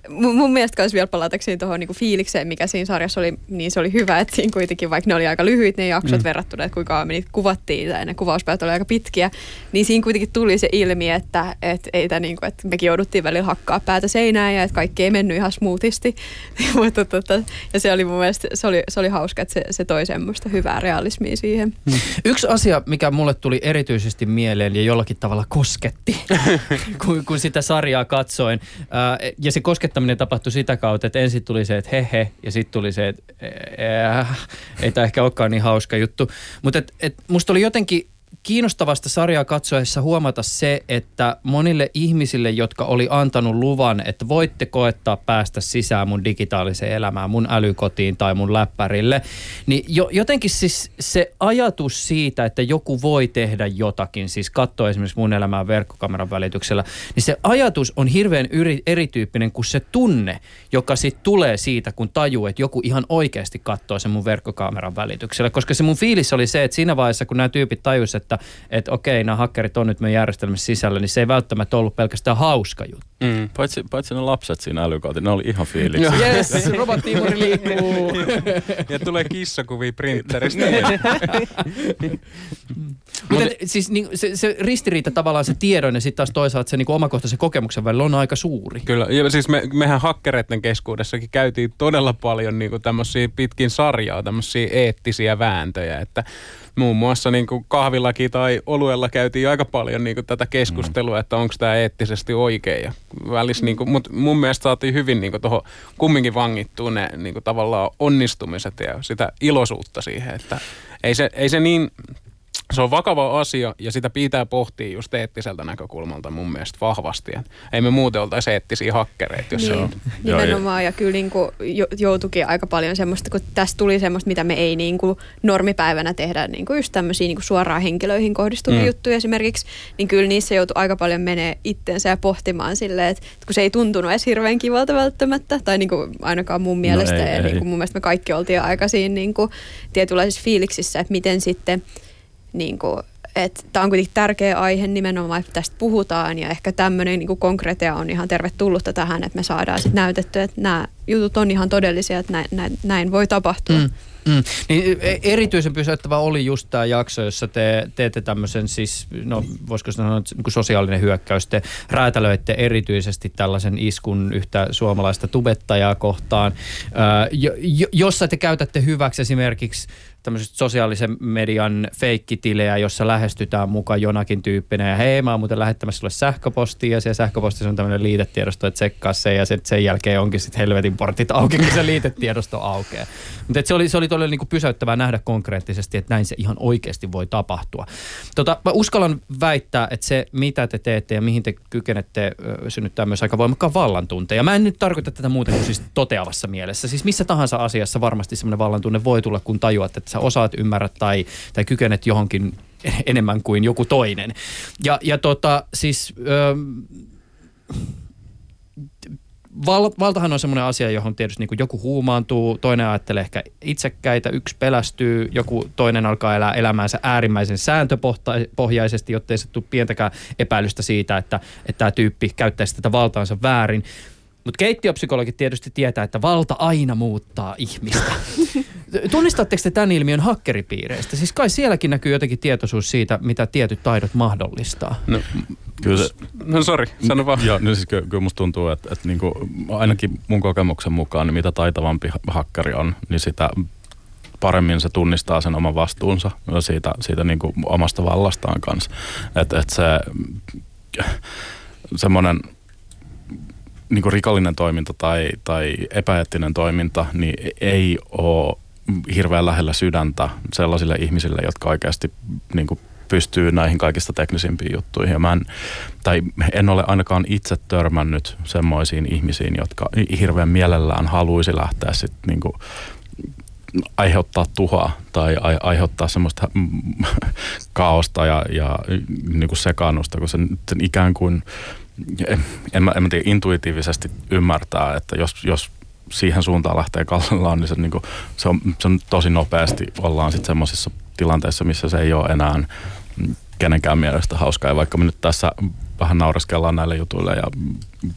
mun, mun mielestä myös vielä palatakseni tuohon niinku fiilikseen, mikä siinä sarjassa oli, niin se oli hyvä, että siinä kuitenkin, vaikka ne oli aika lyhyitä ne jaksot mm. verrattuna, että kuinka me niitä kuvattiin tai ne kuvauspäät oli aika pitkiä, niin siinä kuitenkin tuli se ilmi, että, että, ei tämä, niinku, että mekin jouduttiin välillä hakkaa päätä seinään ja että kaikki ei mennyt ihan smoothisti. Mutta, tota, ja se oli mun mielestä, se oli, se oli hauska, että se, se toi semmoista hyvää realismia siihen. Mm. Yksi asia, mikä mulle tuli erityisesti mieleen ja jollakin tavalla kosketti, kun, kun sitä sarjaa katsoin, ää, ja se kosketti opettaminen tapahtui sitä kautta, että ensin tuli se, että he he, ja sitten tuli se, että äh, ei tämä ehkä olekaan niin hauska juttu. Mutta et, et musta oli jotenkin kiinnostavasta sarjaa katsoessa huomata se, että monille ihmisille, jotka oli antanut luvan, että voitte koettaa päästä sisään mun digitaaliseen elämään, mun älykotiin tai mun läppärille, niin jo, jotenkin siis se ajatus siitä, että joku voi tehdä jotakin, siis katsoa esimerkiksi mun elämää verkkokameran välityksellä, niin se ajatus on hirveän yri, erityyppinen kuin se tunne, joka sitten tulee siitä, kun tajuu, että joku ihan oikeasti katsoo sen mun verkkokameran välityksellä. Koska se mun fiilis oli se, että siinä vaiheessa, kun nämä tyypit tajusivat, että, että okei, nämä hakkerit on nyt meidän järjestelmässä sisällä, niin se ei välttämättä ollut pelkästään hauska juttu. Mm. Paitsi, paitsi ne lapset siinä älykooti, ne oli ihan fiilis. Yes, robottiimuri liikkuu. ja tulee kissakuvia printeristä. Mutta siis niin, se, se, ristiriita tavallaan se tiedon ja sitten taas toisaalta se niin omakohtaisen kokemuksen välillä on aika suuri. Kyllä, ja siis me, mehän hakkereiden keskuudessakin käytiin todella paljon niin tämmöisiä pitkin sarjaa, tämmöisiä eettisiä vääntöjä, että muun muassa niin kuin kahvillakin tai oluella käytiin aika paljon niin kuin tätä keskustelua, mm. että onko tämä eettisesti oikein. Ja välis, niin kuin, mutta mun mielestä saatiin hyvin niin tuohon kumminkin vangittua ne niin kuin tavallaan onnistumiset ja sitä iloisuutta siihen, että ei se, ei se niin se on vakava asia ja sitä pitää pohtia just eettiseltä näkökulmalta mun mielestä vahvasti. Ei me muuten oltaisi eettisiä hakkereita, jos niin, se on. Nimenomaan ja kyllä niin kuin joutuikin aika paljon semmoista, kun tässä tuli semmoista, mitä me ei niin kuin normipäivänä tehdä, niin kuin just tämmöisiä niin kuin suoraan henkilöihin kohdistuvia mm. juttuja esimerkiksi, niin kyllä niissä joutui aika paljon menee itteensä ja pohtimaan silleen, että kun se ei tuntunut edes hirveän kivalta välttämättä, tai niin kuin ainakaan mun no mielestä, no ei, ja ei. Niin kuin mun mielestä me kaikki oltiin aika siinä niin kuin tietynlaisissa fiiliksissä, että miten sitten – niin kuin, että tämä on kuitenkin tärkeä aihe nimenomaan, että tästä puhutaan ja ehkä tämmöinen niin konkreettia on ihan tervetullutta tähän, että me saadaan sitten näytettyä, että nämä jutut on ihan todellisia, että näin, näin, näin voi tapahtua. Mm. Mm. Niin e, erityisen pysäyttävä oli just tämä jakso, jossa te teette tämmöisen siis, no voisiko sanoa niin kuin sosiaalinen hyökkäys. Te räätälöitte erityisesti tällaisen iskun yhtä suomalaista tubettajaa kohtaan, jossa te käytätte hyväksi esimerkiksi tämmöiset sosiaalisen median feikkitilejä, jossa lähestytään mukaan jonakin tyyppinä. Ja hei, mä oon muuten lähettämässä sulle sähköpostia ja siellä sähköpostissa on tämmöinen liitetiedosto, että tsekkaa se ja sen, sen jälkeen onkin sitten helvetin portit auki, kun se liitetiedosto aukeaa. Mutta se oli, se oli todella niinku pysäyttävää nähdä konkreettisesti, että näin se ihan oikeasti voi tapahtua. Tota, mä uskallan väittää, että se mitä te teette ja mihin te kykenette synnyttää myös aika voimakkaan vallantunteen. Ja mä en nyt tarkoita tätä muuten kuin siis toteavassa mielessä. Siis missä tahansa asiassa varmasti semmoinen vallantunne voi tulla, kun tajuat, että sä osaat, ymmärrät tai, tai kykenet johonkin enemmän kuin joku toinen. Ja, ja tota, siis... Ö, val, valtahan on semmoinen asia, johon tietysti niin joku huumaantuu, toinen ajattelee ehkä itsekkäitä, yksi pelästyy, joku toinen alkaa elää elämäänsä äärimmäisen sääntöpohjaisesti, jotta ei se tule pientäkään epäilystä siitä, että, että tämä tyyppi käyttäisi tätä valtaansa väärin. Mutta keittiöpsykologit tietysti tietää, että valta aina muuttaa ihmistä. Tunnistatteko te tämän ilmiön hakkeripiireistä? Siis kai sielläkin näkyy jotenkin tietoisuus siitä, mitä tietyt taidot mahdollistaa. No, Kyllä se, no sori, sano vaan. Joo, no siis kyllä, kyllä musta tuntuu, että, että niin kuin, ainakin mun kokemuksen mukaan, niin mitä taitavampi hakkari on, niin sitä paremmin se tunnistaa sen oman vastuunsa siitä, siitä niin kuin omasta vallastaan kanssa. Että et se semmoinen niin kuin rikollinen toiminta tai, tai epäeettinen toiminta niin ei ole hirveän lähellä sydäntä sellaisille ihmisille, jotka oikeasti niin kuin pystyy näihin kaikista teknisimpiin juttuihin. Ja mä en, tai en ole ainakaan itse törmännyt semmoisiin ihmisiin, jotka hirveän mielellään haluaisi lähteä sitten niin kuin aiheuttaa tuhoa tai aiheuttaa semmoista kaaosta ja, ja niin kuin sekaannusta, kun sen ikään kuin, en mä, en mä tiedä, intuitiivisesti ymmärtää, että jos, jos siihen suuntaan lähtee kallellaan, niin se, niin kuin, se, on, se on tosi nopeasti ollaan sitten semmoisissa tilanteissa, missä se ei ole enää kenenkään mielestä hauskaa. Ja vaikka me nyt tässä vähän naureskellaan näille jutuille ja,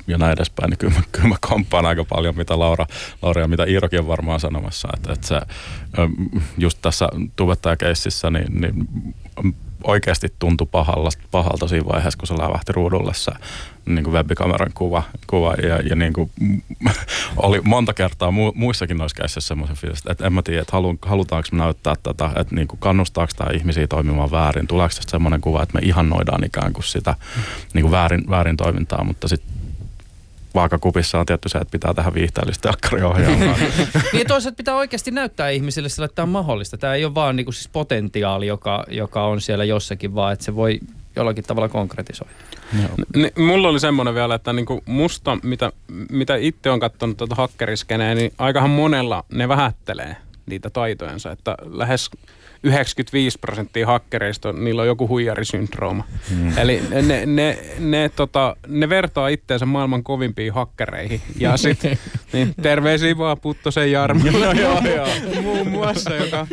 ja näin edespäin, niin kyllä mä, kyllä mä komppaan aika paljon, mitä Laura, Laura ja mitä Iirokin on varmaan sanomassa. Että, että se, just tässä tubettajakeississä, niin, niin oikeasti tuntui pahalta, pahalta siinä vaiheessa, kun se lävähti ruudulle se niin kuin webikameran kuva, kuva ja, ja niin kuin, oli monta kertaa mu, muissakin noissa käsissä semmoisen fiilis, että en mä tiedä, että halu, halutaanko me näyttää tätä, että niin kuin kannustaako tämä ihmisiä toimimaan väärin, tuleeko tästä semmoinen kuva, että me ihannoidaan ikään kuin sitä niin kuin väärin, väärin toimintaa, mutta sitten vaakakupissa on tietty se, että pitää tehdä viihteellistä akkariohjelmaa. niin toisaalta pitää oikeasti näyttää ihmisille sillä, että tämä on mahdollista. Tämä ei ole vaan niin siis potentiaali, joka, joka on siellä jossakin, vaan että se voi jollakin tavalla konkretisoida. N- mulla oli semmoinen vielä, että niinku musta, mitä, mitä itse on katsonut tuota hakkeriskeneen, niin aikahan monella ne vähättelee niitä taitojensa, että lähes 95 prosenttia hakkereista, niillä on joku huijarisyndrooma. Hmm. Eli ne, ne, ne, tota, ne vertaa itteensä maailman kovimpiin hakkereihin. Ja sitten niin, terveisiä vaan Puttosen Jarmo. Muun muassa, joka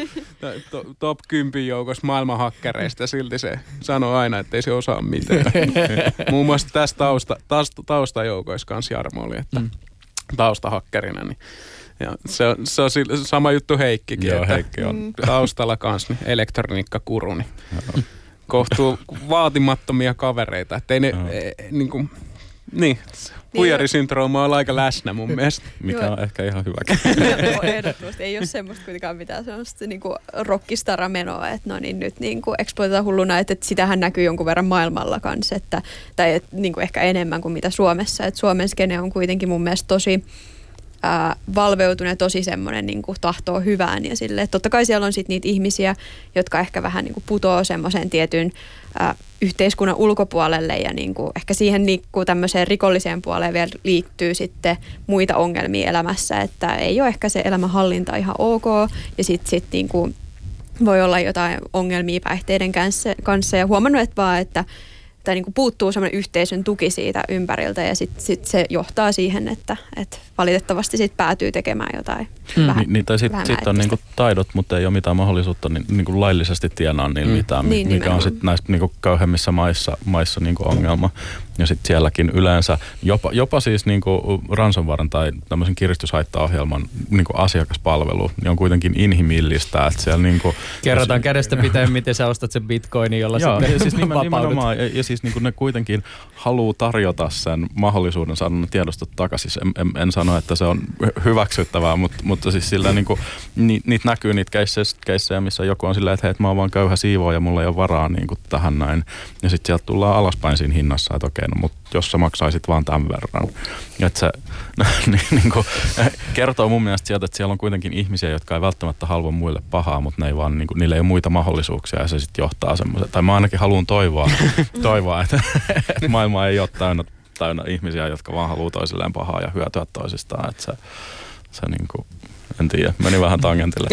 to, top 10 joukossa maailman hakkereista. Silti se sanoo aina, että ei se osaa mitään. Muun muassa tässä tausta, tausta, taustajoukoissa kanssa Jarmo oli, että hmm. taustahakkerina. Niin ja se, on, se on sama juttu Heikkikin. Joo, Heikki on. Mm. Taustalla kanssa niin elektroniikkakuru, niin kohtuu vaatimattomia kavereita. Että ei ne, e, niin kuin, niin, huijarisyndrooma on aika läsnä mun mielestä. Mikä on ehkä ihan hyvä. ehdottomasti. Ei ole semmoista kuitenkaan mitään semmoista niin rockistara-menoa, että no niin nyt niin kuin exploitetaan hulluna, että, että sitähän näkyy jonkun verran maailmalla kanssa, että, tai että, niin kuin ehkä enemmän kuin mitä Suomessa. Että Suomen skene on kuitenkin mun mielestä tosi ää, valveutunut tosi semmoinen niin tahtoo hyvään ja sille. Totta kai siellä on sitten niitä ihmisiä, jotka ehkä vähän niin kuin putoo semmoisen tietyn ää, yhteiskunnan ulkopuolelle ja niin kuin ehkä siihen niin kuin tämmöiseen rikolliseen puoleen vielä liittyy sitten muita ongelmia elämässä, että ei ole ehkä se elämänhallinta ihan ok ja sitten sit niin voi olla jotain ongelmia päihteiden kanssa, kanssa ja huomannut, että vaan, että tai niin kuin puuttuu semmoinen yhteisön tuki siitä ympäriltä ja sitten sit se johtaa siihen, että, että valitettavasti sit päätyy tekemään jotain mm. vähän Niin, tai sitten sit on niinku taidot, mutta ei ole mitään mahdollisuutta niin, niinku laillisesti tienaa niillä mm. mitään, niin, mikä nimenomaan. on sitten näissä niinku köyhemmissä maissa, maissa niinku ongelma. Ja sitten sielläkin yleensä jopa, jopa siis niin kuin ransomwaren tai tämmöisen kiristyshaittaohjelman niin kuin asiakaspalvelu niin on kuitenkin inhimillistä. Että siellä niin kuin, Kerrotaan kädestä pitäen, miten sä ostat sen bitcoinin, jolla Joo, sitten ja siis nimen, nimenomaan, ja, ja siis niin kuin ne kuitenkin haluaa tarjota sen mahdollisuuden saada ne tiedostot takaisin. En, en, en sano, että se on hy- hyväksyttävää, mutta, mutta siis sillä niin kuin, ni, niitä näkyy niitä keissejä, missä joku on silleen, että hei, mä oon vaan köyhä siivoo ja mulla ei ole varaa niin kuin tähän näin. Ja sitten sieltä tullaan alaspäin siinä hinnassa, että okei, no mutta jos sä maksaisit vaan tämän verran. Että se niin, niin kuin, kertoo mun mielestä sieltä, että siellä on kuitenkin ihmisiä, jotka ei välttämättä halua muille pahaa, mutta ne ei vaan, niin kuin, niillä ei ole muita mahdollisuuksia ja se sitten johtaa semmoisen, tai mä ainakin haluan toivoa, toivoa että, että maailma ei ole täynnä, täynnä ihmisiä, jotka vaan haluaa toisilleen pahaa ja hyötyä toisistaan. Että se, se niin kuin, en tiedä, meni vähän tangentille.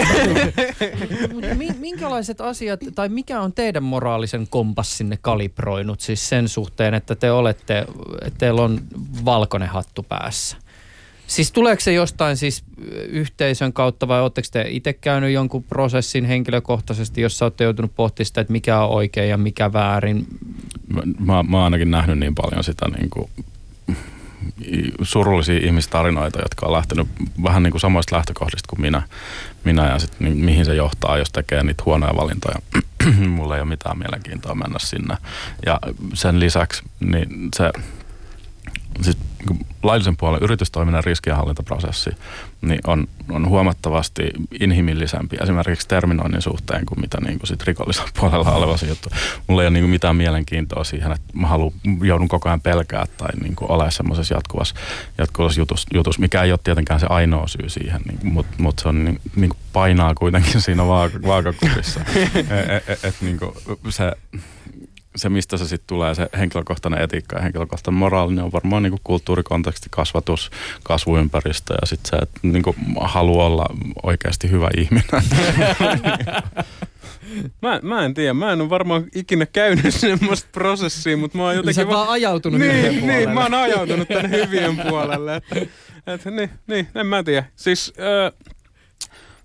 Minkälaiset asiat, tai mikä on teidän moraalisen kompassinne kalibroinut siis sen suhteen, että te olette, että teillä on valkoinen hattu päässä? Siis tuleeko se jostain siis yhteisön kautta vai oletteko te itse käynyt jonkun prosessin henkilökohtaisesti, jossa olette joutunut pohtimaan sitä, että mikä on oikein ja mikä väärin? mä, mä, mä oon ainakin nähnyt niin paljon sitä niin kuin, surullisia ihmistarinoita, jotka on lähtenyt vähän niin kuin samoista lähtökohdista kuin minä, minä ja sit, niin, mihin se johtaa, jos tekee niitä huonoja valintoja. Mulla ei ole mitään mielenkiintoa mennä sinne. Ja sen lisäksi niin se siis laillisen puolen yritystoiminnan riskienhallintaprosessi niin on, on huomattavasti inhimillisempi esimerkiksi terminoinnin suhteen kuin mitä niin kuin sit rikollisella puolella oleva se juttu. Mulla ei ole niin kuin mitään mielenkiintoa siihen, että mä haluan, joudun koko ajan pelkää tai niin kuin ole semmoisessa jatkuvassa, jatkuvassa jutus, jutus, mikä ei ole tietenkään se ainoa syy siihen, niin, mutta mut se on niin, niin kuin painaa kuitenkin siinä vaaka, vaakakupissa. et, et, et, niin kuin se se, mistä se sitten tulee, se henkilökohtainen etiikka ja henkilökohtainen moraali, niin on varmaan niin kulttuurikonteksti, kasvatus, kasvuympäristö ja sitten se, että niin haluaa olla oikeasti hyvä ihminen. Mä, mä en tiedä, mä en ole varmaan ikinä käynyt semmoista prosessia, mutta mä oon Jotenkin. Sä vaan ajautunut hyvien niin, puolelle. niin, mä oon ajautunut tänne hyvien puolelle. Että, että, niin, niin, en mä tiedä. Siis äh,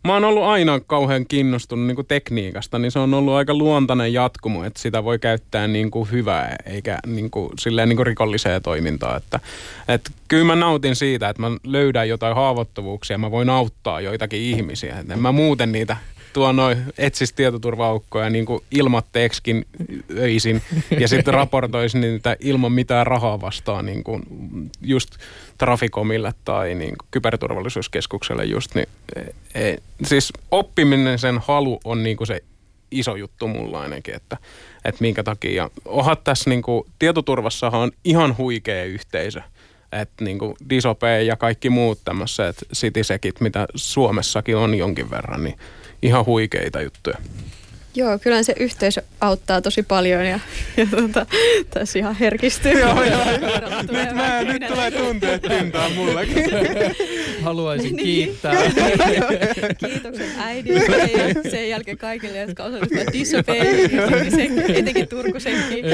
mä oon ollut aina kauhean kiinnostunut niin kuin tekniikasta, niin se on ollut aika luontainen jatkumo, että sitä voi käyttää niin kuin hyvää eikä niin kuin, silleen niin kuin rikolliseen toimintaan. Että, että kyllä mä nautin siitä, että mä löydän jotain haavoittuvuuksia, mä voin auttaa joitakin ihmisiä. Että en mä muuten niitä tuo noin etsis tietoturva-aukkoja niin kuin ilmatteeksikin öisin ja sitten raportoisin niitä ilman mitään rahaa vastaan niin kuin just Traficomille tai niin kuin kyberturvallisuuskeskukselle just. Niin, e, e, siis oppiminen, sen halu on niin kuin se iso juttu mulla ainakin, että, että minkä takia. Ja onhan tässä niin kuin, tietoturvassahan on ihan huikea yhteisö. Että niin kuin Disope ja kaikki muut tämmöiset sitisekit, mitä Suomessakin on jonkin verran, niin ihan huikeita juttuja. Joo, kyllä se yhteisö auttaa tosi paljon ja, ja tuota, tässä ihan herkistyy. Joo, joo. nyt, mä, nyt tulee tunteet pintaan mullekin. Haluaisin Niin. kiittää. Kiitokset äidille ja sen jälkeen kaikille, jotka osallistuvat Disobeying, etenkin Turkusenkin.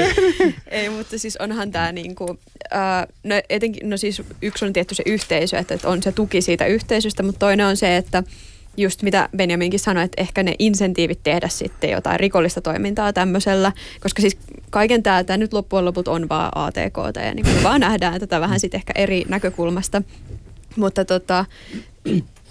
Ei, mutta siis onhan tämä niinku, äh, no etenkin, no siis yksi on tietty se yhteisö, että, että on se tuki siitä yhteisöstä, mutta toinen on se, että just mitä Benjaminkin sanoi, että ehkä ne insentiivit tehdä sitten jotain rikollista toimintaa tämmöisellä, koska siis kaiken tämä, tämä nyt loppujen lopulta on vaan ATK, ja niin vaan nähdään tätä vähän sitten ehkä eri näkökulmasta. Mutta tota,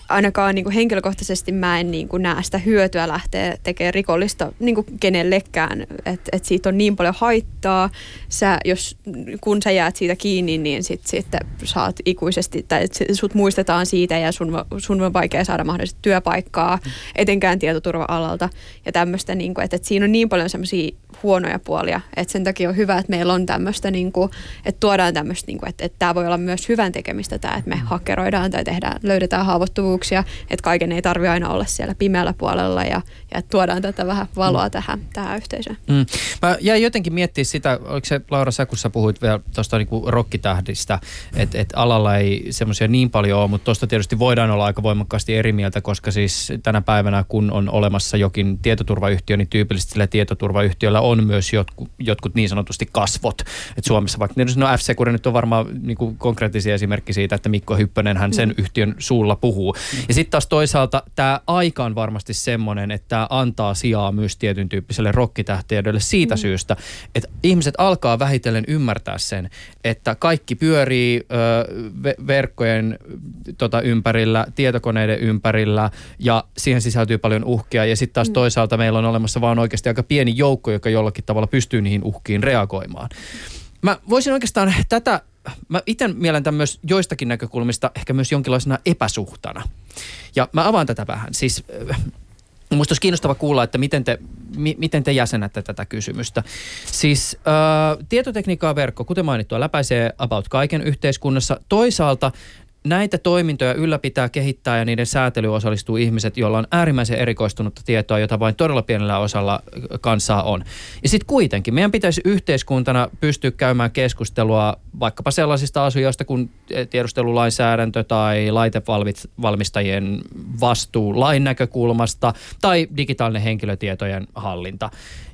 ainakaan niin kuin henkilökohtaisesti mä en niin kuin näe sitä hyötyä lähteä tekemään rikollista niin kuin kenellekään. Että et siitä on niin paljon haittaa. Sä, jos, kun sä jäät siitä kiinni, niin sit, sitten saat ikuisesti, tai sut muistetaan siitä ja sun, sun on vaikea saada mahdollisesti työpaikkaa, etenkään tietoturva-alalta ja tämmöistä. Niin kuin, että, että siinä on niin paljon semmoisia huonoja puolia, että sen takia on hyvä, että meillä on tämmöistä, niin kuin, että tuodaan tämmöistä, niin kuin, että, että tämä voi olla myös hyvän tekemistä tämä, että me hakkeroidaan tai tehdään, löydetään haavoittuvuuksia, että kaiken ei tarvi aina olla siellä pimeällä puolella ja, ja että tuodaan tätä vähän valoa tähän, tähän yhteisöön. Mm. Mä jäin jotenkin miettimään sitä, oliko se Laura sä, kun sä puhuit vielä tuosta niinku rokkitähdistä, että et alalla ei semmoisia niin paljon ole, mutta tuosta tietysti voidaan olla aika voimakkaasti eri mieltä, koska siis tänä päivänä, kun on olemassa jokin tietoturvayhtiö, niin tyypillisesti sillä tietoturvayhtiöllä on myös jotkut, jotkut niin sanotusti kasvot. Et Suomessa vaikka, no f nyt on varmaan niinku konkreettisia esimerkki siitä, että Mikko Hyppönen hän sen yhtiön suulla puhuu. Ja sitten taas toisaalta tämä aika on varmasti semmoinen, että tämä antaa sijaa myös tietyn tyyppiselle rokkitähteydelle siitä mm. syystä, että ihmiset alkaa vähitellen ymmärtää sen, että kaikki pyörii ö, verkkojen tota, ympärillä, tietokoneiden ympärillä ja siihen sisältyy paljon uhkia ja sitten taas mm. toisaalta meillä on olemassa vaan oikeasti aika pieni joukko, joka jollakin tavalla pystyy niihin uhkiin reagoimaan. Mä voisin oikeastaan tätä mä itse mielen myös joistakin näkökulmista ehkä myös jonkinlaisena epäsuhtana. Ja mä avaan tätä vähän. Siis Minusta olisi kiinnostava kuulla, että miten te, mi, miten te jäsenätte tätä kysymystä. Siis äh, tietotekniikka verkko, kuten mainittua, läpäisee about kaiken yhteiskunnassa. Toisaalta näitä toimintoja ylläpitää, kehittää ja niiden säätely osallistuu ihmiset, joilla on äärimmäisen erikoistunutta tietoa, jota vain todella pienellä osalla kansaa on. Ja sitten kuitenkin meidän pitäisi yhteiskuntana pystyä käymään keskustelua vaikkapa sellaisista asioista kuin tiedustelulainsäädäntö tai laitevalmistajien vastuu lain näkökulmasta tai digitaalinen henkilötietojen hallinta.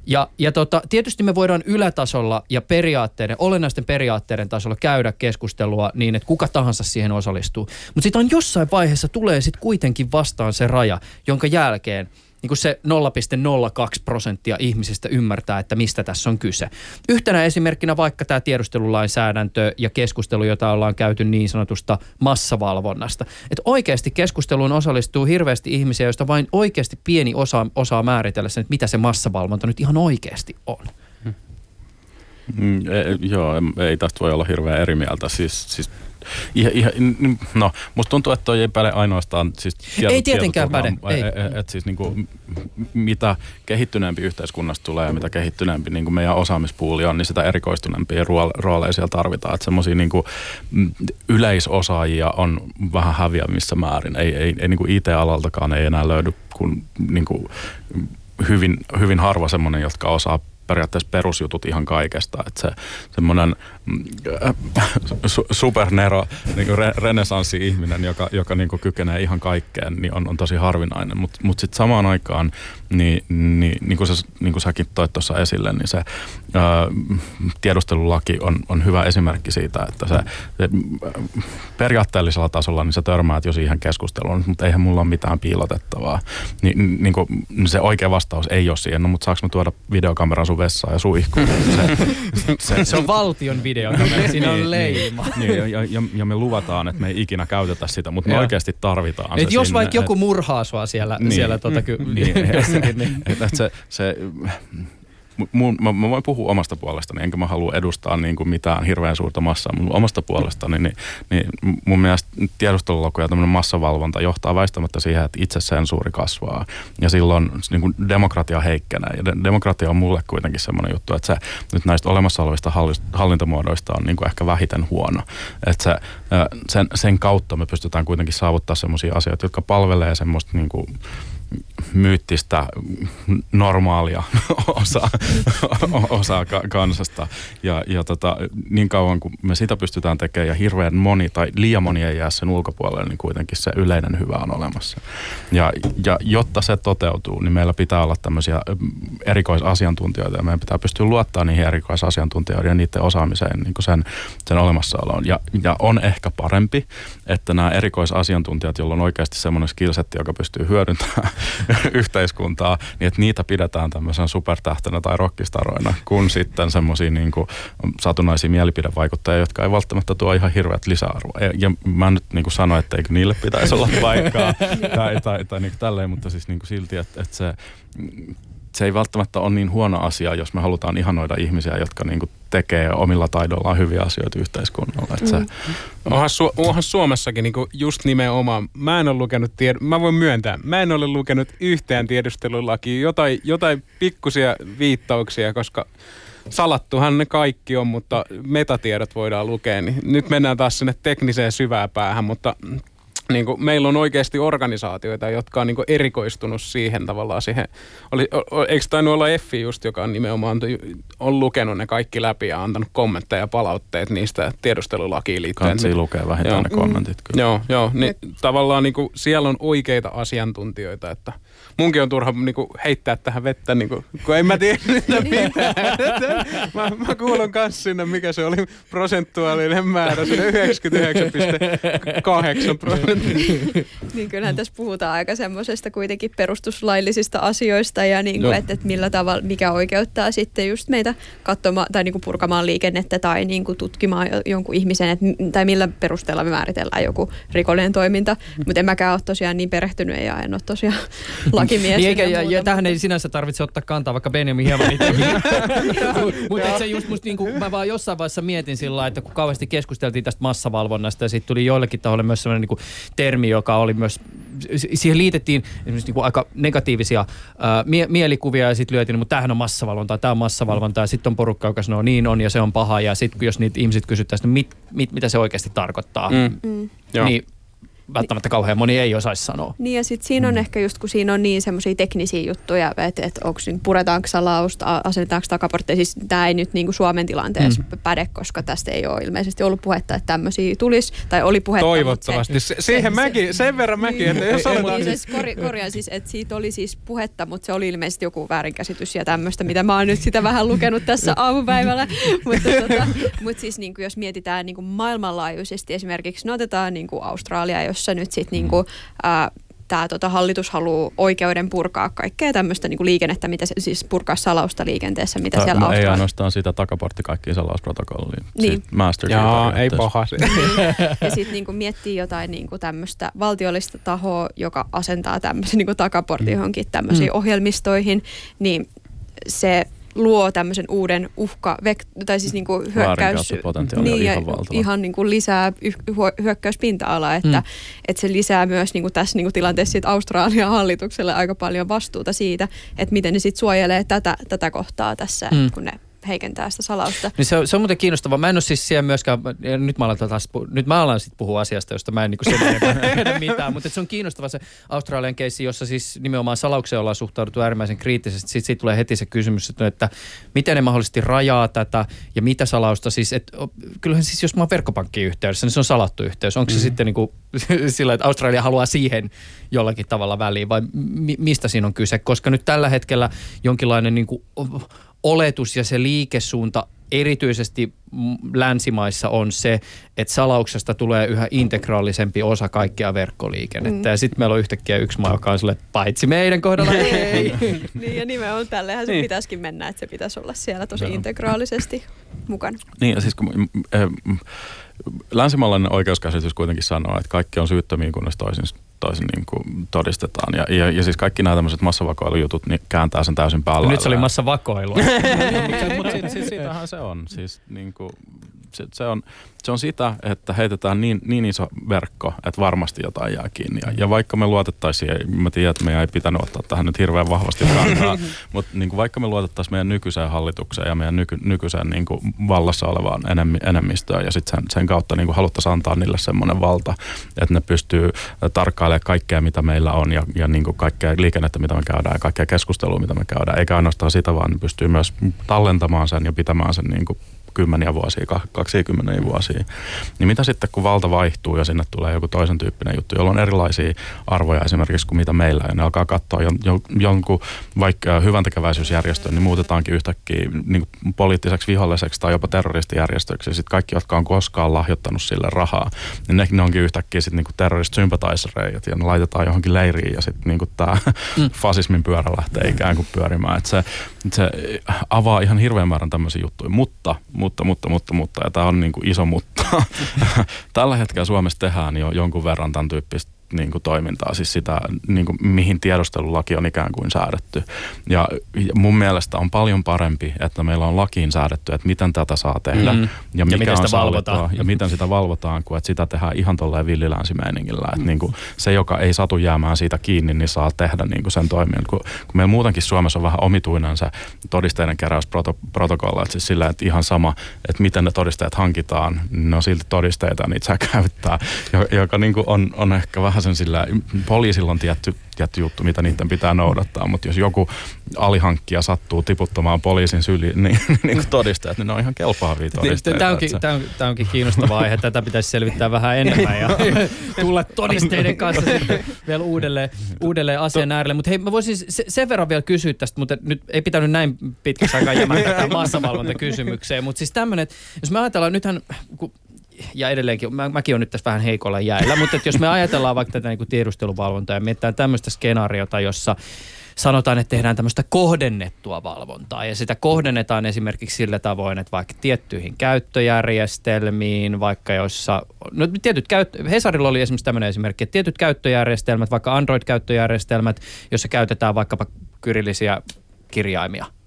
Ja, ja tota, tietysti me voidaan ylätasolla ja periaatteiden, olennaisten periaatteiden tasolla käydä keskustelua niin, että kuka tahansa siihen osallistuu. Mutta sitten on jossain vaiheessa tulee sitten kuitenkin vastaan se raja, jonka jälkeen – niin kuin se 0,02 prosenttia ihmisistä ymmärtää, että mistä tässä on kyse. Yhtenä esimerkkinä vaikka tämä tiedustelulainsäädäntö ja keskustelu, jota ollaan käyty niin sanotusta massavalvonnasta. Että oikeasti keskusteluun osallistuu hirveästi ihmisiä, joista vain oikeasti pieni osa osaa määritellä sen, että mitä se massavalvonta nyt ihan oikeasti on. Mm, e, joo, ei tästä voi olla hirveän eri mieltä. Siis, siis Ihan, ihan, no, musta tuntuu, että toi ei päde ainoastaan siis tieto, Ei tietenkään päde. Ei. Et, et, et siis niinku, mitä kehittyneempi yhteiskunnasta tulee ja mitä kehittyneempi niin meidän osaamispuuli on, niin sitä erikoistuneempia rooleja siellä tarvitaan. Että semmoisia niin yleisosaajia on vähän häviämissä määrin. Ei, ei, ei niin IT-alaltakaan ei enää löydy kuin, niin kuin hyvin, hyvin harva semmoinen, jotka osaa periaatteessa perusjutut ihan kaikesta. Että se semmoinen su, supernero, niin re, renesanssi-ihminen, joka, joka niin kuin kykenee ihan kaikkeen, niin on, on tosi harvinainen. Mutta mut sitten samaan aikaan, niin, niin, niin, kuin, sä, niin kuin säkin toit tuossa esille, niin se ää, äh, tiedustelulaki on, on hyvä esimerkki siitä, että se, se periaatteellisella tasolla niin sä törmäät jo siihen keskusteluun, mutta eihän mulla ole mitään piilotettavaa. Ni, niin kuin, se oikea vastaus ei ole siihen, no, mutta saanko mä tuoda videokameran sun vessaan ja suihkuun? Se, se, se on valtion video, siinä on niin, leima. Niin, ja, ja, ja, me luvataan, että me ei ikinä käytetä sitä, mutta me ja. oikeasti tarvitaan et se Jos vaikka joku murhaa sua siellä, niin, siellä tota, ky- niin, niin. Et, et se, se mun, mä, mä voin puhua omasta puolestani, enkä mä halua edustaa niin kuin mitään hirveän suurta massaa, mutta omasta puolestani, niin, niin mun mielestä tiedustelulako ja tämmöinen massavalvonta johtaa väistämättä siihen, että itsesensuuri kasvaa. Ja silloin niin kuin demokratia heikkenee. Ja de- demokratia on mulle kuitenkin semmoinen juttu, että se nyt näistä olemassa olevista hallintamuodoista on niin kuin ehkä vähiten huono. Että se, sen, sen kautta me pystytään kuitenkin saavuttaa semmoisia asioita, jotka palvelee semmoista niin kuin myyttistä normaalia osaa, osaa kansasta. Ja, ja tota, niin kauan kuin me sitä pystytään tekemään ja hirveän moni tai liian moni ei jää sen ulkopuolelle, niin kuitenkin se yleinen hyvä on olemassa. Ja, ja jotta se toteutuu, niin meillä pitää olla tämmöisiä erikoisasiantuntijoita ja meidän pitää pystyä luottaa niihin erikoisasiantuntijoiden ja niiden osaamiseen niin kuin sen, sen olemassaoloon. Ja, ja on ehkä parempi, että nämä erikoisasiantuntijat, joilla on oikeasti semmoinen skillsetti, joka pystyy hyödyntämään yhteiskuntaa, niin että niitä pidetään tämmöisen supertähtenä tai rockistaroina, kun sitten semmoisia niin satunnaisia mielipidevaikuttajia, jotka ei välttämättä tuo ihan hirveät lisäarvoa. Ja, ja mä nyt niin kuin sanoin, että eikö niille pitäisi olla paikkaa tai, tai, tai niin kuin tälleen, mutta siis niin kuin silti, että, että se se ei välttämättä ole niin huono asia, jos me halutaan ihanoida ihmisiä, jotka niin kuin tekee omilla taidollaan hyviä asioita yhteiskunnalle. Että se, mm. onhan, Su- onhan Suomessakin niin just nimenomaan, mä en ole lukenut, tied- mä voin myöntää, mä en ole lukenut yhtään tiedustelulakia, jotain, jotain pikkusia viittauksia, koska salattuhan ne kaikki on, mutta metatiedot voidaan lukea. Niin nyt mennään taas sinne tekniseen syvää päähän, mutta niin kuin, meillä on oikeasti organisaatioita, jotka on niin kuin, erikoistunut siihen tavallaan siihen. Oli, o, eikö tainnut olla Effi just, joka on nimenomaan on lukenut ne kaikki läpi ja antanut kommentteja ja palautteet niistä tiedustelulakiin liittyen. Kansi lukee vähintään joo. ne kommentit kyllä. Joo, joo niin, tavallaan niin kuin, siellä on oikeita asiantuntijoita, että munkin on turha niin kuin, heittää tähän vettä, niin kuin, kun en mä tiedä mitä mitään. mä, mä kuulun kanssa sinne, mikä se oli prosentuaalinen määrä, se 99,8 prosenttia. niin kyllähän tässä puhutaan aika semmoisesta kuitenkin perustuslaillisista asioista ja niin kuin, että, että millä tavalla, mikä oikeuttaa sitten just meitä katsomaan tai niin kuin purkamaan liikennettä tai niin kuin tutkimaan jonkun ihmisen, että, tai millä perusteella me määritellään joku rikollinen toiminta. Mutta en mäkään ole tosiaan niin perehtynyt ja en ole tosiaan lakimies. niin eikä, ja, ja tähän ei sinänsä tarvitse ottaa kantaa, vaikka Benjamin hieman Mutta se just musta niinku, mä vaan jossain vaiheessa mietin sillä että kun kauheasti keskusteltiin tästä massavalvonnasta ja sitten tuli joillekin tahoille myös sellainen niinku termi, joka oli myös, siihen liitettiin esimerkiksi niinku aika negatiivisia ää, mie- mielikuvia ja sitten lyötiin, mutta tämähän on massavalvontaa, tämä on massavalvontaa ja sitten on porukka, joka sanoo niin on ja se on paha ja sitten jos niitä ihmiset kysyttäisiin, mit, mit, mitä se oikeasti tarkoittaa, Mm. Mm. niin välttämättä kauhean moni ei osaisi sanoa. Niin ja sitten siinä on mm. ehkä just, kun siinä on niin semmoisia teknisiä juttuja, että et onko niin puretaanko salausta, asennetaanko takaportteja, siis tämä ei nyt niin kuin Suomen tilanteessa mm. päde, koska tästä ei ole ilmeisesti ollut puhetta, että tämmöisiä tulisi, tai oli puhetta. Toivottavasti. Se, siihen se, mäkin, sen verran mäkin, niin, että jos niin, siis korja, korjaan siis, että siitä oli siis puhetta, mutta se oli ilmeisesti joku väärinkäsitys ja tämmöistä, mitä mä oon nyt sitä vähän lukenut tässä aamupäivällä, mutta tota, mut siis niin kuin jos mietitään niin kuin maailmanlaajuisesti esimerkiksi, no otetaan niin kuin Australia, jos jossa nyt sitten niinku, tämä tota, hallitus haluaa oikeuden purkaa kaikkea tämmöistä niinku liikennettä, mitä se, siis purkaa salausta liikenteessä, mitä Ta, siellä no, Ei ainoastaan sitä takaportti kaikkiin salausprotokolliin. Niin. Master Jaa, ei paha se. niin. Ja sitten niinku miettii jotain niinku tämmöistä valtiollista tahoa, joka asentaa tämmöisen niinku takaportin mm. johonkin tämmöisiin mm. ohjelmistoihin, niin se luo tämmöisen uuden uhka, tai siis niinku hyökkäys, niin, ihan, ihan niinku lisää hyökkäyspinta-alaa, että, mm. että se lisää myös niinku tässä niinku tilanteessa sit Australian hallitukselle aika paljon vastuuta siitä, että miten ne sitten suojelee tätä, tätä kohtaa tässä, mm. kun ne heikentää sitä salausta. Niin se, on, se on muuten kiinnostavaa. Mä en ole siis siellä myöskään, nyt mä alan, taas, nyt mä alan sitten puhua asiasta, josta mä en niin tiedä mitään, mutta se on kiinnostava se Australian keissi, jossa siis nimenomaan salaukseen ollaan suhtauduttu äärimmäisen kriittisesti. Sitten siitä tulee heti se kysymys, että, että miten ne mahdollisesti rajaa tätä ja mitä salausta siis, että kyllähän siis jos mä oon verkkopankkiin yhteydessä, niin se on salattu yhteys. Onko se mm. sitten niin kuin, sillä, että Australia haluaa siihen jollakin tavalla väliin vai mi- mistä siinä on kyse? Koska nyt tällä hetkellä jonkinlainen niin kuin, oletus ja se liikesuunta erityisesti länsimaissa on se, että salauksesta tulee yhä integraalisempi osa kaikkea verkkoliikennettä. Mm. Ja sitten meillä on yhtäkkiä yksi maa, joka on sille, paitsi meidän kohdalla ei. niin ja nimenomaan tällehän se niin. pitäisikin mennä, että se pitäisi olla siellä tosi no. integraalisesti mukana. Niin ja siis kun äh, länsimaalainen oikeuskäsitys kuitenkin sanoo, että kaikki on syyttömiä, kunnes toisin toisin niin kuin todistetaan. Ja, ja, ja siis kaikki nämä tämmöiset massavakoilujutut niin kääntää sen täysin päällä. Nyt se oli massavakoilua. Mutta siitä, siitä, siitähän se on. Siis, niin kuin, se, se, on, se on sitä, että heitetään niin, niin iso verkko, että varmasti jotain jää kiinni. Ja, ja vaikka me luotettaisiin, mä tiedän, että meidän ei pitänyt ottaa tähän nyt hirveän vahvasti kantaa, mutta niin kuin vaikka me luotettaisiin meidän nykyiseen hallitukseen ja meidän nyky, nykyiseen niin kuin vallassa olevaan enemmistöön ja sitten sen, sen kautta niin kuin haluttaisiin antaa niille semmoinen valta, että ne pystyy tarkkailemaan kaikkea, mitä meillä on ja, ja niin kuin kaikkea liikennettä, mitä me käydään ja kaikkea keskustelua, mitä me käydään. Eikä ainoastaan sitä, vaan ne pystyy myös tallentamaan sen ja pitämään sen niin kuin kymmeniä vuosia, kaksikymmentä vuosia. Niin mitä sitten, kun valta vaihtuu ja sinne tulee joku toisen tyyppinen juttu, jolla on erilaisia arvoja esimerkiksi kuin mitä meillä, ja ne alkaa katsoa jon, jon, jonkun vaikka hyvän tekeväisyysjärjestön, niin muutetaankin yhtäkkiä niin poliittiseksi viholliseksi tai jopa terroristijärjestöksi, ja sitten kaikki, jotka on koskaan lahjoittanut sille rahaa, niin ne, ne onkin yhtäkkiä sitten niin terrorist ja ne laitetaan johonkin leiriin, ja sitten niin tämä mm. fasismin pyörä lähtee ikään kuin pyörimään. Et se, se avaa ihan hirveän määrän tämmöisiä juttuja, mutta mutta, mutta, mutta, mutta, ja tämä on niin kuin iso mutta. Tällä hetkellä Suomessa tehdään jo jonkun verran tämän tyyppistä niin kuin toimintaa, siis sitä, niin kuin, mihin tiedustelulaki on ikään kuin säädetty. Ja, mun mielestä on paljon parempi, että meillä on lakiin säädetty, että miten tätä saa tehdä mm-hmm. ja, mikä ja miten sitä valvotaan. Ja miten sitä valvotaan, kun että sitä tehdään ihan tolleen villilänsimeiningillä. Että niin kuin, se, joka ei satu jäämään siitä kiinni, niin saa tehdä niin kuin sen toimien. Kun, kun meillä muutenkin Suomessa on vähän omituinen se todisteiden keräysprotokolla, että siis sillä, että ihan sama, että miten ne todisteet hankitaan, ne on silti todisteita, niitä saa käyttää, joka niin kuin on, on ehkä vähän vähän sen sillä, poliisilla on tietty, tietty juttu, mitä niiden pitää noudattaa, mutta jos joku alihankkija sattuu tiputtamaan poliisin syliin, niin, niin kuin todistajat, niin ne on ihan kelpaavia todisteita. Tämä onkin, tämä, on, tämä onkin kiinnostava aihe. Tätä pitäisi selvittää vähän enemmän ja tulla todisteiden kanssa sitten vielä uudelleen, uudelleen asian äärelle. Mutta hei, mä voisin sen verran vielä kysyä tästä, mutta nyt ei pitänyt näin pitkäksi aikaa jämähtää tähän maassavalvontakysymykseen. Mutta siis tämmöinen, jos me ajatellaan, nythän kun ja edelleenkin, mä, mäkin olen nyt tässä vähän heikolla jäällä, mutta että jos me ajatellaan vaikka tätä niin tiedusteluvalvontaa ja mietitään tämmöistä skenaariota, jossa sanotaan, että tehdään tämmöistä kohdennettua valvontaa ja sitä kohdennetaan esimerkiksi sillä tavoin, että vaikka tiettyihin käyttöjärjestelmiin, vaikka joissa, no tietyt käyttö, Hesarilla oli esimerkiksi tämmöinen esimerkki, että tietyt käyttöjärjestelmät, vaikka Android-käyttöjärjestelmät, jossa käytetään vaikkapa kyrillisiä kirjaimia –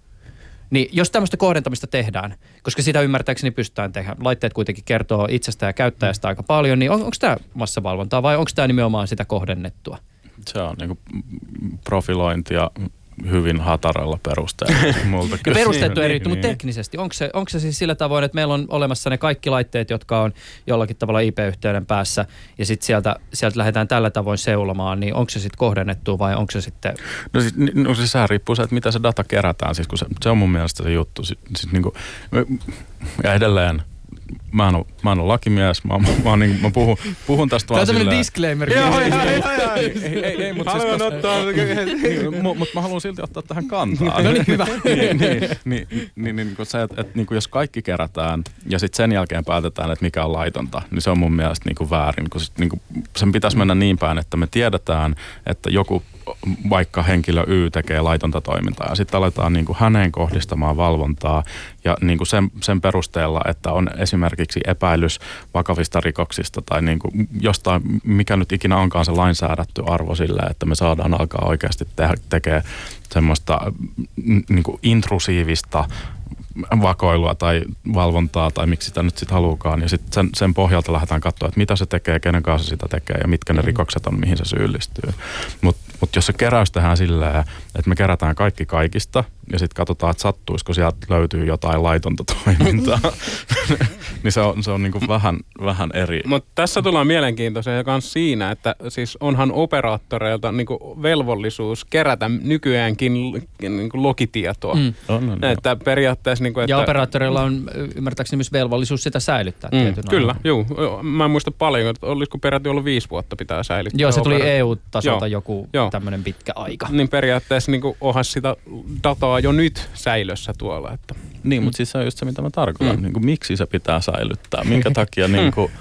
niin jos tämmöistä kohdentamista tehdään, koska sitä ymmärtääkseni pystytään tehdä, laitteet kuitenkin kertoo itsestä ja käyttäjästä aika paljon, niin on, onko tämä massavalvontaa vai onko tämä nimenomaan sitä kohdennettua? Se on niin profilointia hyvin hataralla perusteella. Multa no perusteet on eri niin, mutta niin. teknisesti, onko se, onko se siis sillä tavoin, että meillä on olemassa ne kaikki laitteet, jotka on jollakin tavalla IP-yhteyden päässä, ja sitten sieltä, sieltä lähdetään tällä tavoin seulomaan, niin onko se sitten kohdennettu vai onko se sitten... No siis, no siis sehän riippuu se, että mitä se data kerätään, siis kun se, se on mun mielestä se juttu. Siis, siis niin kuin, ja edelleen mä en ole, mä en ole lakimies, mä, mä, mä, niin, mä puhun, puhun tästä Tämä vaan Tämä on tämmöinen disclaimer. Joo, joo, joo. Ei, ei, ei, mutta siis, ottaa... Mutta mä haluan silti ottaa tähän kantaa. no niin, hyvä. niin, niin, niin, niin, niin, niin se, että, että niin jos kaikki kerätään ja sitten sen jälkeen päätetään, että mikä on laitonta, niin se on mun mielestä niin kuin väärin. Kun sit, niin kuin, sen pitäisi mennä niin päin, että me tiedetään, että joku vaikka henkilö Y tekee laitonta toimintaa ja sitten aletaan niin kuin häneen kohdistamaan valvontaa ja niin kuin sen, sen perusteella, että on esimerkiksi epäilys vakavista rikoksista tai niin kuin jostain, mikä nyt ikinä onkaan se lainsäädätty arvo sille, että me saadaan alkaa oikeasti te- tekemään semmoista niin kuin intrusiivista vakoilua tai valvontaa tai miksi sitä nyt sitten haluukaan. Ja sitten sen, sen pohjalta lähdetään katsoa, että mitä se tekee, kenen kanssa sitä tekee ja mitkä ne mm. rikokset on, mihin se syyllistyy. Mutta mut jos se keräys tehdään silleen, että me kerätään kaikki kaikista ja sitten katsotaan, että sattuisiko sieltä löytyy jotain laitonta toimintaa, niin se on, se on niinku vähän, vähän eri. Mutta tässä tullaan mielenkiintoiseen myös siinä, että siis onhan operaattoreilta niinku velvollisuus kerätä nykyäänkin niinku logitietoa. Mm. On, on, että periaatteessa... Niinku, että, ja operaattoreilla on ymmärtääkseni myös velvollisuus sitä säilyttää mm, tietyn Kyllä, juu. Mä en muista paljon, että olisiko peräti ollut viisi vuotta pitää säilyttää. Joo, se tuli EU-tasolta joku tämmöinen pitkä aika. Niin periaatteessa niinku, onhan sitä dataa jo nyt säilössä tuolla. Että. Niin, mutta siis se on just se, mitä mä tarkoitan. Mm. Niin kuin, miksi se pitää säilyttää? Minkä takia niin kuin,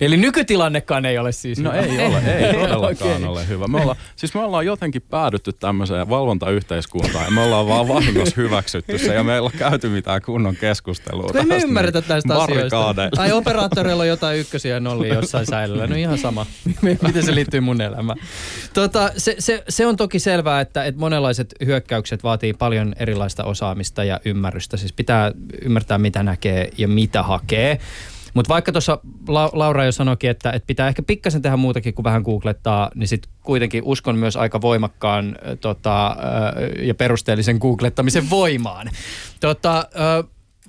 Eli nykytilannekaan ei ole siis No hyvä. ei ole, ei todellakaan okay. ole hyvä. Me ollaan, siis me ollaan jotenkin päädytty tämmöiseen valvontayhteiskuntaan ja me ollaan vaan vahingossa hyväksytty se ja me ei käyty mitään kunnon keskustelua. Kun me ymmärretä näistä asioista. Tai operaattoreilla on jotain ykkösiä ja nollia jossain säilyllä. No ihan sama. Miten se liittyy mun elämään? Tota, se, se, se, on toki selvää, että, että monenlaiset hyökkäykset vaatii paljon erilaista osaamista ja ymmärrystä. Siis pitää ymmärtää, mitä näkee ja mitä hakee. Mutta vaikka tuossa La- Laura jo sanoikin, että, että pitää ehkä pikkasen tehdä muutakin kuin vähän googlettaa, niin sitten kuitenkin uskon myös aika voimakkaan tota, ja perusteellisen googlettamisen voimaan. Tota,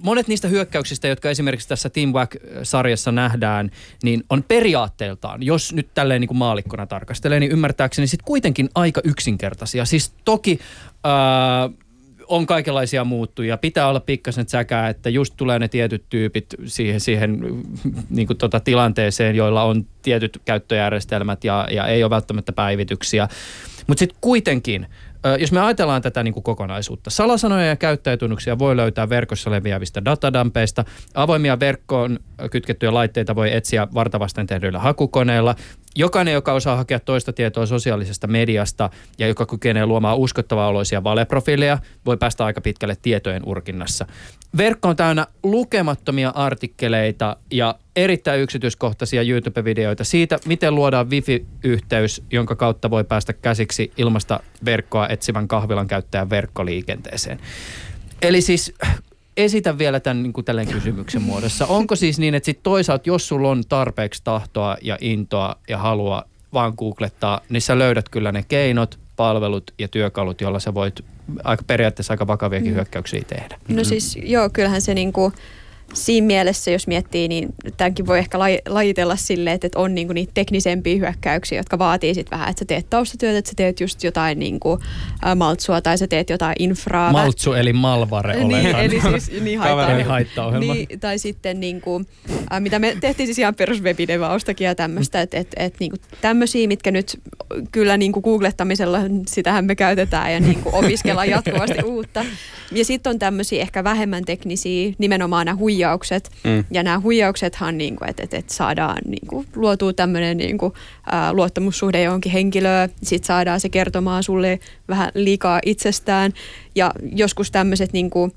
monet niistä hyökkäyksistä, jotka esimerkiksi tässä Team Wack-sarjassa nähdään, niin on periaatteeltaan, jos nyt tälleen niin kuin maalikkona tarkastelee, niin ymmärtääkseni sitten kuitenkin aika yksinkertaisia. Siis toki... Äh, on kaikenlaisia muuttuja. Pitää olla pikkasen säkää, että just tulee ne tietyt tyypit siihen, siihen niin kuin tota tilanteeseen, joilla on tietyt käyttöjärjestelmät ja, ja ei ole välttämättä päivityksiä. Mutta sitten kuitenkin, jos me ajatellaan tätä niin kuin kokonaisuutta, salasanoja ja käyttäjätunnuksia voi löytää verkossa leviävistä datadampeista. Avoimia verkkoon kytkettyjä laitteita voi etsiä vartavasten tehdyillä hakukoneilla. Jokainen, joka osaa hakea toista tietoa sosiaalisesta mediasta ja joka kykenee luomaan uskottavaa oloisia valeprofiileja, voi päästä aika pitkälle tietojen urkinnassa. Verkko on täynnä lukemattomia artikkeleita ja erittäin yksityiskohtaisia YouTube-videoita siitä, miten luodaan wifi-yhteys, jonka kautta voi päästä käsiksi ilmasta verkkoa etsivän kahvilan käyttäjän verkkoliikenteeseen. Eli siis esitä vielä tämän niin kuin tälleen kysymyksen muodossa. Onko siis niin, että sit toisaalta, jos sulla on tarpeeksi tahtoa ja intoa ja halua vaan googlettaa, niin sä löydät kyllä ne keinot, palvelut ja työkalut, joilla sä voit aika periaatteessa aika vakaviakin mm. hyökkäyksiä tehdä. No siis joo, kyllähän se niinku, siinä mielessä, jos miettii, niin tämänkin voi ehkä laj- lajitella silleen, että, että on niinku niitä teknisempiä hyökkäyksiä, jotka vaatii sitten vähän, että sä teet taustatyötä, että sä teet just jotain niinku, ä, maltsua tai sä teet jotain infraa. Maltsu eli malvare Niin, oletan. eli siis niin haittaa. Haittaohjelma. Niin, tai sitten niin kuin, äh, mitä me tehtiin siis ihan perus webidevaustakin ja tämmöistä, että et, et, niin tämmöisiä, mitkä nyt kyllä niin kuin googlettamisella, sitähän me käytetään ja niin kuin opiskellaan jatkuvasti uutta. Ja sitten on tämmöisiä ehkä vähemmän teknisiä, nimenomaan nämä huijaukset. Mm. Ja nämä huijauksethan, niin kuin, että, että, että saadaan niin kuin, luotua tämmöinen niin kuin, ää, luottamussuhde johonkin henkilöön, sitten saadaan se kertomaan sulle vähän liikaa itsestään. Ja joskus tämmöiset niin kuin,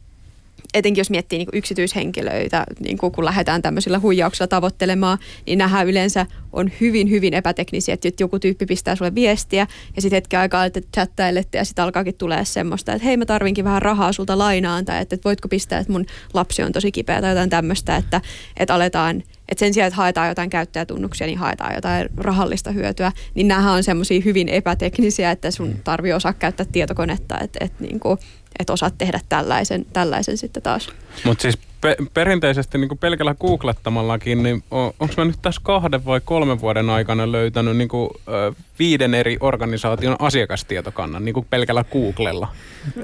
etenkin jos miettii niin yksityishenkilöitä, niin kun lähdetään tämmöisillä huijauksilla tavoittelemaan, niin nämä yleensä on hyvin, hyvin epäteknisiä, että joku tyyppi pistää sulle viestiä ja sitten hetken aikaa että chattailette ja sitten alkaakin tulee semmoista, että hei mä tarvinkin vähän rahaa sulta lainaan tai että, että voitko pistää, että mun lapsi on tosi kipeä tai jotain tämmöistä, että, että aletaan että sen sijaan, että haetaan jotain käyttäjätunnuksia, niin haetaan jotain rahallista hyötyä. Niin nämä on semmoisia hyvin epäteknisiä, että sun tarvii osaa käyttää tietokonetta, että, että, niin kuin, että osaat tehdä tällaisen, tällaisen sitten taas. Mutta siis pe- perinteisesti niin kuin pelkällä googlettamallakin, niin on, onko mä nyt tässä kahden vai kolmen vuoden aikana löytänyt niin kuin, ö, viiden eri organisaation asiakastietokannan niin kuin pelkällä Googlella.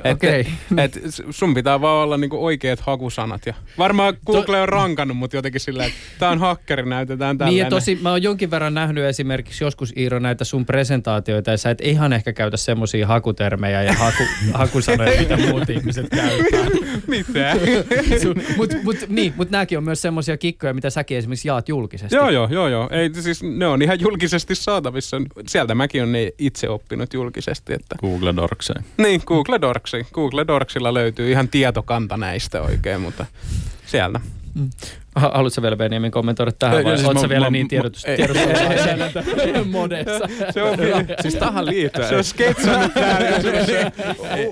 Et, Okei. et sun pitää vaan olla niin kuin oikeat hakusanat. Ja varmaan Google on rankannut, mutta jotenkin sillä, että tämä on hakkeri, näytetään tällainen. Niin ja tosi, mä oon jonkin verran nähnyt esimerkiksi joskus Iiro näitä sun presentaatioita ja sä et ihan ehkä käytä semmoisia hakutermejä ja haku, hakusanoja, mitä muut ihmiset käyttää. Mitä? Mutta mut, niin, mut nääkin on myös semmoisia kikkoja, mitä säkin esimerkiksi jaat julkisesti. joo, joo, joo, joo. Ei, siis ne on ihan julkisesti saatavissa. Sieltä mäkin on ne itse oppinut julkisesti. Että... Google Dorkseen. Niin, Google Dorksi. Google Dorksilla löytyy ihan tietokanta näistä oikein, mutta sieltä. Ha- Haluatko vielä Benjamin kommentoida tähän Ei, vai siis ootko vielä mä- niin tiedotus, ei. modessa? Se on, Siis tähän liittyen. se on sketsannut täällä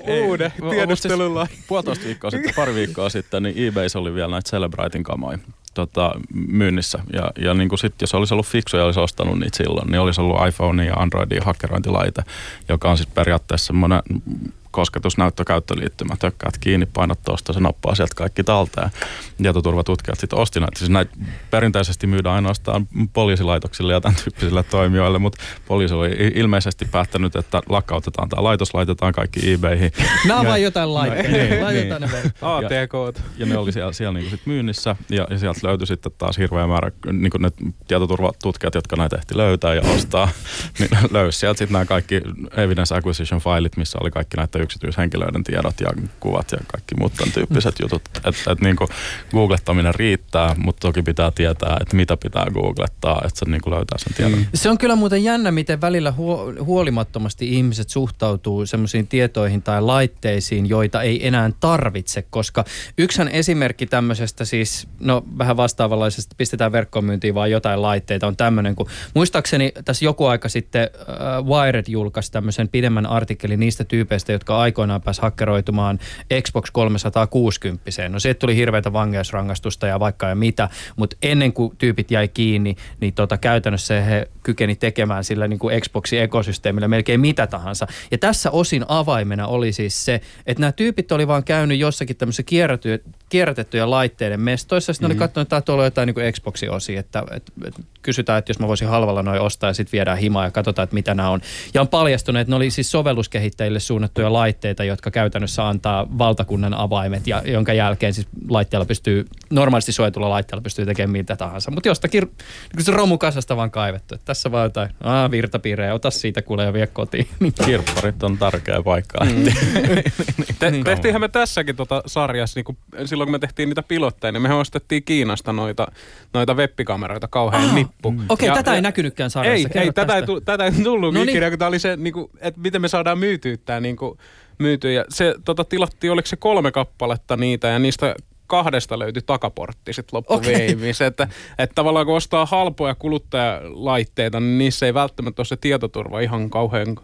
uuden tiedustelulla. Siis puolitoista viikkoa sitten, pari viikkoa sitten, niin eBayssä oli vielä näitä Celebritein kamoja tota, myynnissä. Ja, ja niin kuin sit, jos olisi ollut fiksu ja olisi ostanut niitä silloin, niin olisi ollut iPhone ja Androidin hakkerointilaite, joka on sitten periaatteessa semmoinen kosketusnäyttökäyttöliittymä. Tökkäät kiinni, painat tuosta, se nappaa sieltä kaikki talteen. Tietoturvatutkijat sitten osti näitä. Siis näitä perinteisesti myydään ainoastaan poliisilaitoksille ja tämän tyyppisille toimijoille, mutta poliisi oli ilmeisesti päättänyt, että lakkautetaan tämä laitos, laitetaan kaikki eBayhin. Nämä on Ja- vain jotain laitteita. niin, Laitetaan niin. ne. ATK. Ja ne oli siellä, siellä niin sit myynnissä ja, ja sieltä löytyi sitten taas hirveä määrä niin ne tietoturvatutkijat, jotka näitä ehti löytää ja ostaa, niin löysi sieltä sitten nämä kaikki evidence acquisition filet, missä oli kaikki näiden yksityishenkilöiden tiedot ja kuvat ja kaikki muut tämän tyyppiset jutut. Että et, niin googlettaminen riittää, mutta toki pitää tietää, että mitä pitää googlettaa, että se niin löytää sen tiedon. Mm. Se on kyllä muuten jännä, miten välillä huo- huolimattomasti ihmiset suhtautuu semmoisiin tietoihin tai laitteisiin, joita ei enää tarvitse, koska yksän esimerkki tämmöisestä siis, no vähän vastaavanlaisesta, pistetään verkkoon myyntiin vaan jotain laitteita, on tämmöinen, kun muistaakseni tässä joku aika sitten äh, Wired julkaisi tämmöisen pidemmän artikkelin niistä tyypeistä, jotka aikoinaan pääsi hakkeroitumaan Xbox 360. No siitä tuli hirveätä vankeusrangaistusta ja vaikka ja mitä, mutta ennen kuin tyypit jäi kiinni, niin tota, käytännössä he kykeni tekemään sillä niin kuin Xboxin ekosysteemillä melkein mitä tahansa. Ja tässä osin avaimena oli siis se, että nämä tyypit oli vaan käynyt jossakin tämmöisissä kierräty- kierrätettyjä laitteiden mestoissa, sitten mm-hmm. oli katsonut, että tuolla on jotain niin kuin Xboxin osia, että, että, että kysytään, että jos mä voisin halvalla noin ostaa ja sitten viedään himaa ja katsotaan, että mitä nämä on. Ja on paljastunut, että ne oli siis sovelluskehittäjille suunnattuja laitteita, jotka käytännössä antaa valtakunnan avaimet ja jonka jälkeen siis laitteella pystyy, normaalisti suojatulla laitteella pystyy tekemään mitä tahansa. Mutta jostakin niin se romukasasta vaan kaivettu. Että tässä vaan jotain, aah, virtapiirejä, ota siitä kuule ja vie kotiin. Kirpparit on tärkeä paikka. Mm. Te, Niin. tehtiinhän me tässäkin tota sarjassa, niin kun, silloin kun me tehtiin niitä pilotteja, niin me ostettiin Kiinasta noita, noita webbikameroita kauhean Ah, nippu. Okei, okay, Ja- tätä ei ja- näkynytkään sarjassa. Ei, Kerro ei tätä, ei tätä ei tullut No niin. ikinä, kun tämä oli se, niin kuin, että miten me saadaan myytyä tämä niin kuin, myytyä. Ja se tota, tilattiin, oliko se kolme kappaletta niitä ja niistä kahdesta löytyi takaportti sitten loppuviimissä. Että, että tavallaan kun ostaa halpoja kuluttajalaitteita, niin niissä ei välttämättä ole se tietoturva ihan kauhean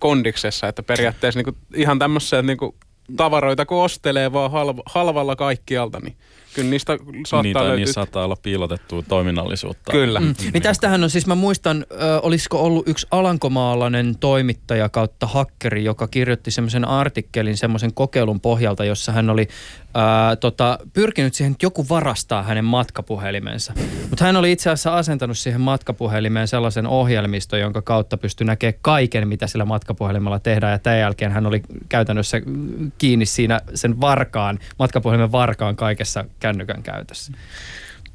kondiksessa. Että periaatteessa niin kuin, ihan tämmöisiä niin kuin, tavaroita, kun ostelee vaan halv- halvalla kaikkialta, niin kyllä niistä saattaa Niitä, löytyä. niissä saattaa olla piilotettua toiminnallisuutta. Kyllä. Mm. Niin tästähän on siis, mä muistan, ö, olisiko ollut yksi alankomaalainen toimittaja kautta hakkeri, joka kirjoitti semmoisen artikkelin semmoisen kokeilun pohjalta, jossa hän oli ää, tota, pyrkinyt siihen, että joku varastaa hänen matkapuhelimensa. Mutta hän oli itse asiassa asentanut siihen matkapuhelimeen sellaisen ohjelmiston, jonka kautta pystyi näkemään kaiken, mitä sillä matkapuhelimella tehdään. Ja tämän jälkeen hän oli käytännössä kiinni siinä sen varkaan, matkapuhelimen varkaan kaikessa kännykän käytössä.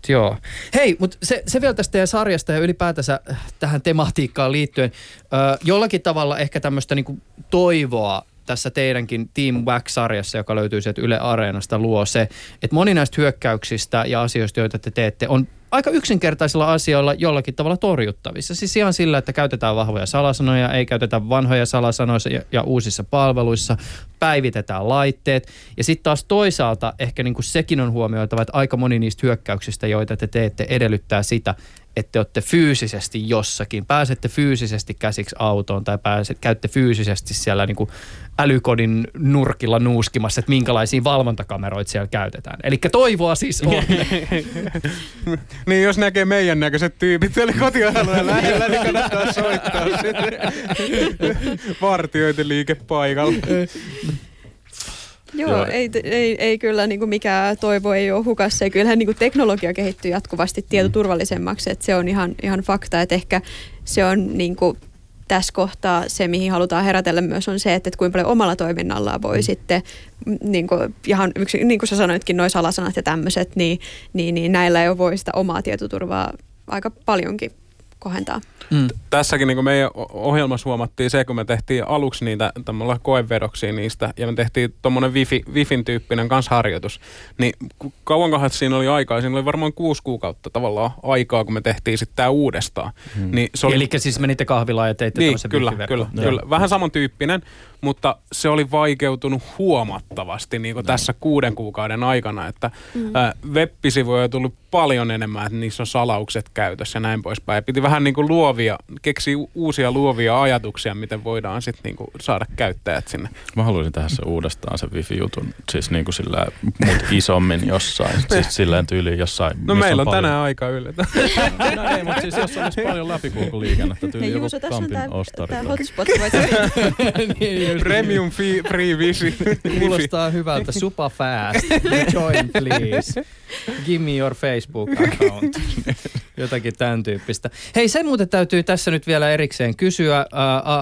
Joo. Hei, mutta se, se vielä tästä teidän sarjasta ja ylipäätänsä tähän tematiikkaan liittyen. Ö, jollakin tavalla ehkä tämmöistä niinku toivoa tässä teidänkin Team Wax-sarjassa, joka löytyy sieltä Yle Areenasta, luo se, että moni näistä hyökkäyksistä ja asioista, joita te teette, on aika yksinkertaisilla asioilla jollakin tavalla torjuttavissa. Siis ihan sillä, että käytetään vahvoja salasanoja, ei käytetä vanhoja salasanoja ja, ja uusissa palveluissa, päivitetään laitteet. Ja sitten taas toisaalta ehkä niin kuin sekin on huomioitava, että aika moni niistä hyökkäyksistä, joita te teette, edellyttää sitä, että te olette fyysisesti jossakin, pääsette fyysisesti käsiksi autoon tai pääset, käytte fyysisesti siellä niin kuin älykodin nurkilla nuuskimassa, että minkälaisia valvontakameroita siellä käytetään. Eli toivoa siis on. niin jos näkee meidän näköiset tyypit siellä kotialueen lähellä, niin kannattaa soittaa sinne vartioiden liikepaikalle. Joo, Joo. Ei, ei, ei kyllä niin kuin mikään toivo ei ole hukassa. Ja kyllähän niin kuin teknologia kehittyy jatkuvasti tietoturvallisemmaksi, että se on ihan, ihan fakta, että ehkä se on niin kuin tässä kohtaa se, mihin halutaan herätellä myös on se, että, että kuinka paljon omalla toiminnallaan voi mm. sitten, niin kuin, ihan yksi, niin kuin sä sanoitkin, noin salasanat ja tämmöiset, niin, niin, niin näillä jo voi sitä omaa tietoturvaa aika paljonkin kohentaa. Mm. Tässäkin niin meidän ohjelmassa huomattiin se, kun me tehtiin aluksi niitä koevedoksia niistä, ja me tehtiin tuommoinen wifi, Wifin tyyppinen kansharjoitus, niin kauankohan siinä oli aikaa? Siinä oli varmaan kuusi kuukautta tavallaan aikaa, kun me tehtiin sitten tämä uudestaan. Mm. Niin se oli... Eli siis menitte kahvilaan ja teitte niin, kyllä, kyllä, kyllä. Vähän samantyyppinen, mutta se oli vaikeutunut huomattavasti niin kuin tässä kuuden kuukauden aikana, että mm. web-sivuja on tullut paljon enemmän, että niissä on salaukset käytössä ja näin poispäin. Piti vähän niin kuin luovia, keksiä uusia luovia ajatuksia, miten voidaan sitten niin kuin saada käyttäjät sinne. Mä haluaisin tehdä se uudestaan se wifi-jutun, siis niin kuin sillä mut isommin jossain, siis silleen tyyliin jossain. No meillä on, on tänään aika yllätä. no ei, mutta siis jos olisi paljon läpikulkuliikennettä, tyyliin joku Kampin ostari. Tämä hotspot niin, Premium fee, free wifi. Kuulostaa hyvältä. Super fast. Join please. Give me your Facebook account. Jotakin tämän tyyppistä. Hei, sen muuten täytyy tässä nyt vielä erikseen kysyä.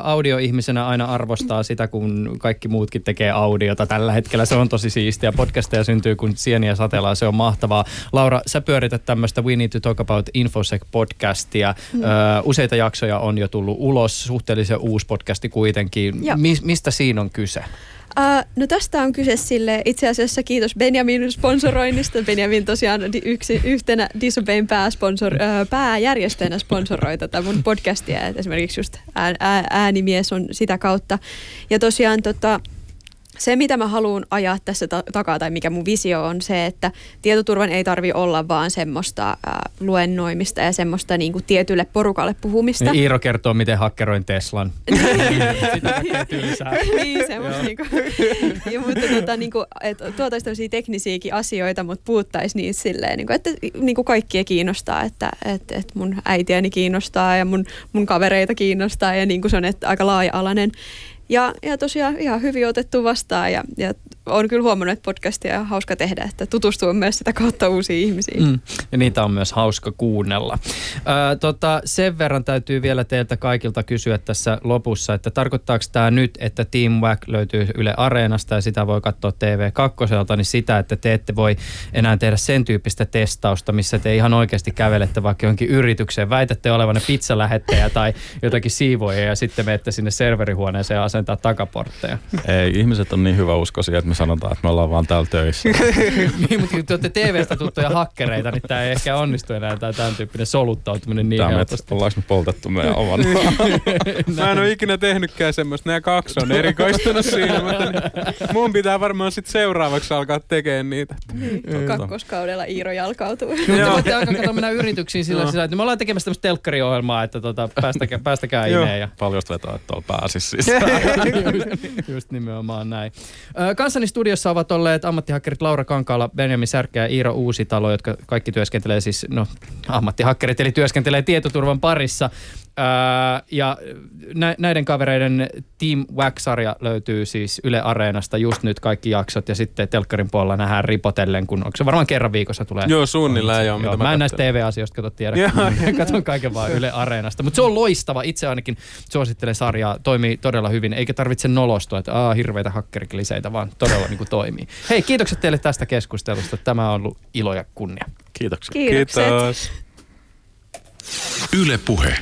audioihmisenä aina arvostaa sitä, kun kaikki muutkin tekee audiota tällä hetkellä. Se on tosi siistiä. Podcasteja syntyy kun sieniä satelaa. Se on mahtavaa. Laura, sä pyörität tämmöistä We Need to Talk About Infosec-podcastia. Mm. useita jaksoja on jo tullut ulos. Suhteellisen uusi podcasti kuitenkin. Mi- mistä siinä on kyse? Uh, no tästä on kyse sille itse asiassa kiitos Benjamin sponsoroinnista. Benjamin tosiaan yksi, yhtenä Disobein pääsponsor, uh, pääjärjestäjänä sponsoroi tätä mun podcastia. Et esimerkiksi just ää, ää, äänimies on sitä kautta. Ja tosiaan tota, se, mitä mä haluan ajaa tässä ta- takaa tai mikä mun visio on se, että tietoturvan ei tarvi olla vaan semmoista äh, luennoimista ja semmoista niin kuin tietylle porukalle puhumista. Niin Iiro kertoo, miten hakkeroin Teslan. niin, semmoista niin kuin, ja, mutta tota, niin kuin, että tuotaisiin tämmöisiä teknisiäkin asioita, mutta puhuttaisiin niistä silleen, niin kuin, että niin kuin kaikkia kiinnostaa, että, että, että mun äitiäni kiinnostaa ja mun, mun kavereita kiinnostaa ja niin kuin se on että aika laaja-alainen. Ja, ja tosiaan ihan hyvin otettu vastaan ja, ja on kyllä huomannut, että podcastia on hauska tehdä, että tutustuu myös sitä kautta uusiin ihmisiin. Mm. Ja niitä on myös hauska kuunnella. Ö, tota, sen verran täytyy vielä teiltä kaikilta kysyä tässä lopussa, että tarkoittaako tämä nyt, että Team Wack löytyy Yle Areenasta ja sitä voi katsoa TV2, niin sitä, että te ette voi enää tehdä sen tyyppistä testausta, missä te ihan oikeasti kävelette vaikka johonkin yritykseen, väitätte olevanne pizzalähettäjä tai jotakin siivoja ja sitten menette sinne serverihuoneeseen ja asentaa takaportteja. Ei, ihmiset on niin hyvä uskoisia, että me sanotaan, että me ollaan vaan täällä töissä. niin, mutta kun te olette TV-stä tuttuja hakkereita, niin tämä ei ehkä onnistu enää tämä tämän tyyppinen soluttautuminen niin tämä helposti. Ollaanko me poltettu meidän oman? Mä en ole ikinä tehnytkään semmoista. Nämä kaksi on erikoistunut siinä. Mutta mun pitää varmaan sitten seuraavaksi alkaa tekemään niitä. Niin, kakkoskaudella Iiro jalkautuu. Mutta voitte alkaa mennä yrityksiin sillä, sillä, että me ollaan tekemässä tämmöistä telkkariohjelmaa, että tota, päästäkää, päästäkää imeen. Ja... Paljon vetoa, että tuolla pääsisi siis. just, just nimenomaan näin. Kanssani studiossa ovat olleet ammattihakkerit Laura Kankaala, Benjamin Särkä ja Iiro Uusitalo, jotka kaikki työskentelee siis, no ammattihakkerit eli työskentelee tietoturvan parissa. Ää, ja nä- näiden kavereiden Team Wax-sarja löytyy siis Yle Areenasta just nyt kaikki jaksot ja sitten telkkarin puolella nähdään ripotellen, kun onko se varmaan kerran viikossa tulee. Joo, suunnilleen joo. Joo, mitä mä en näistä. TV-asioista kato tiedä. Katon kaiken vaan Yle Areenasta. Mutta se on loistava. Itse ainakin suosittelen sarjaa. Toimii todella hyvin. Eikä tarvitse nolostua, että Aa, hirveitä hakkerikliseitä, vaan todella niin kuin toimii. Hei, kiitokset teille tästä keskustelusta. Tämä on ollut ilo ja kunnia. Kiitoksia. Kiitokset. Kiitos. Yle Puhe.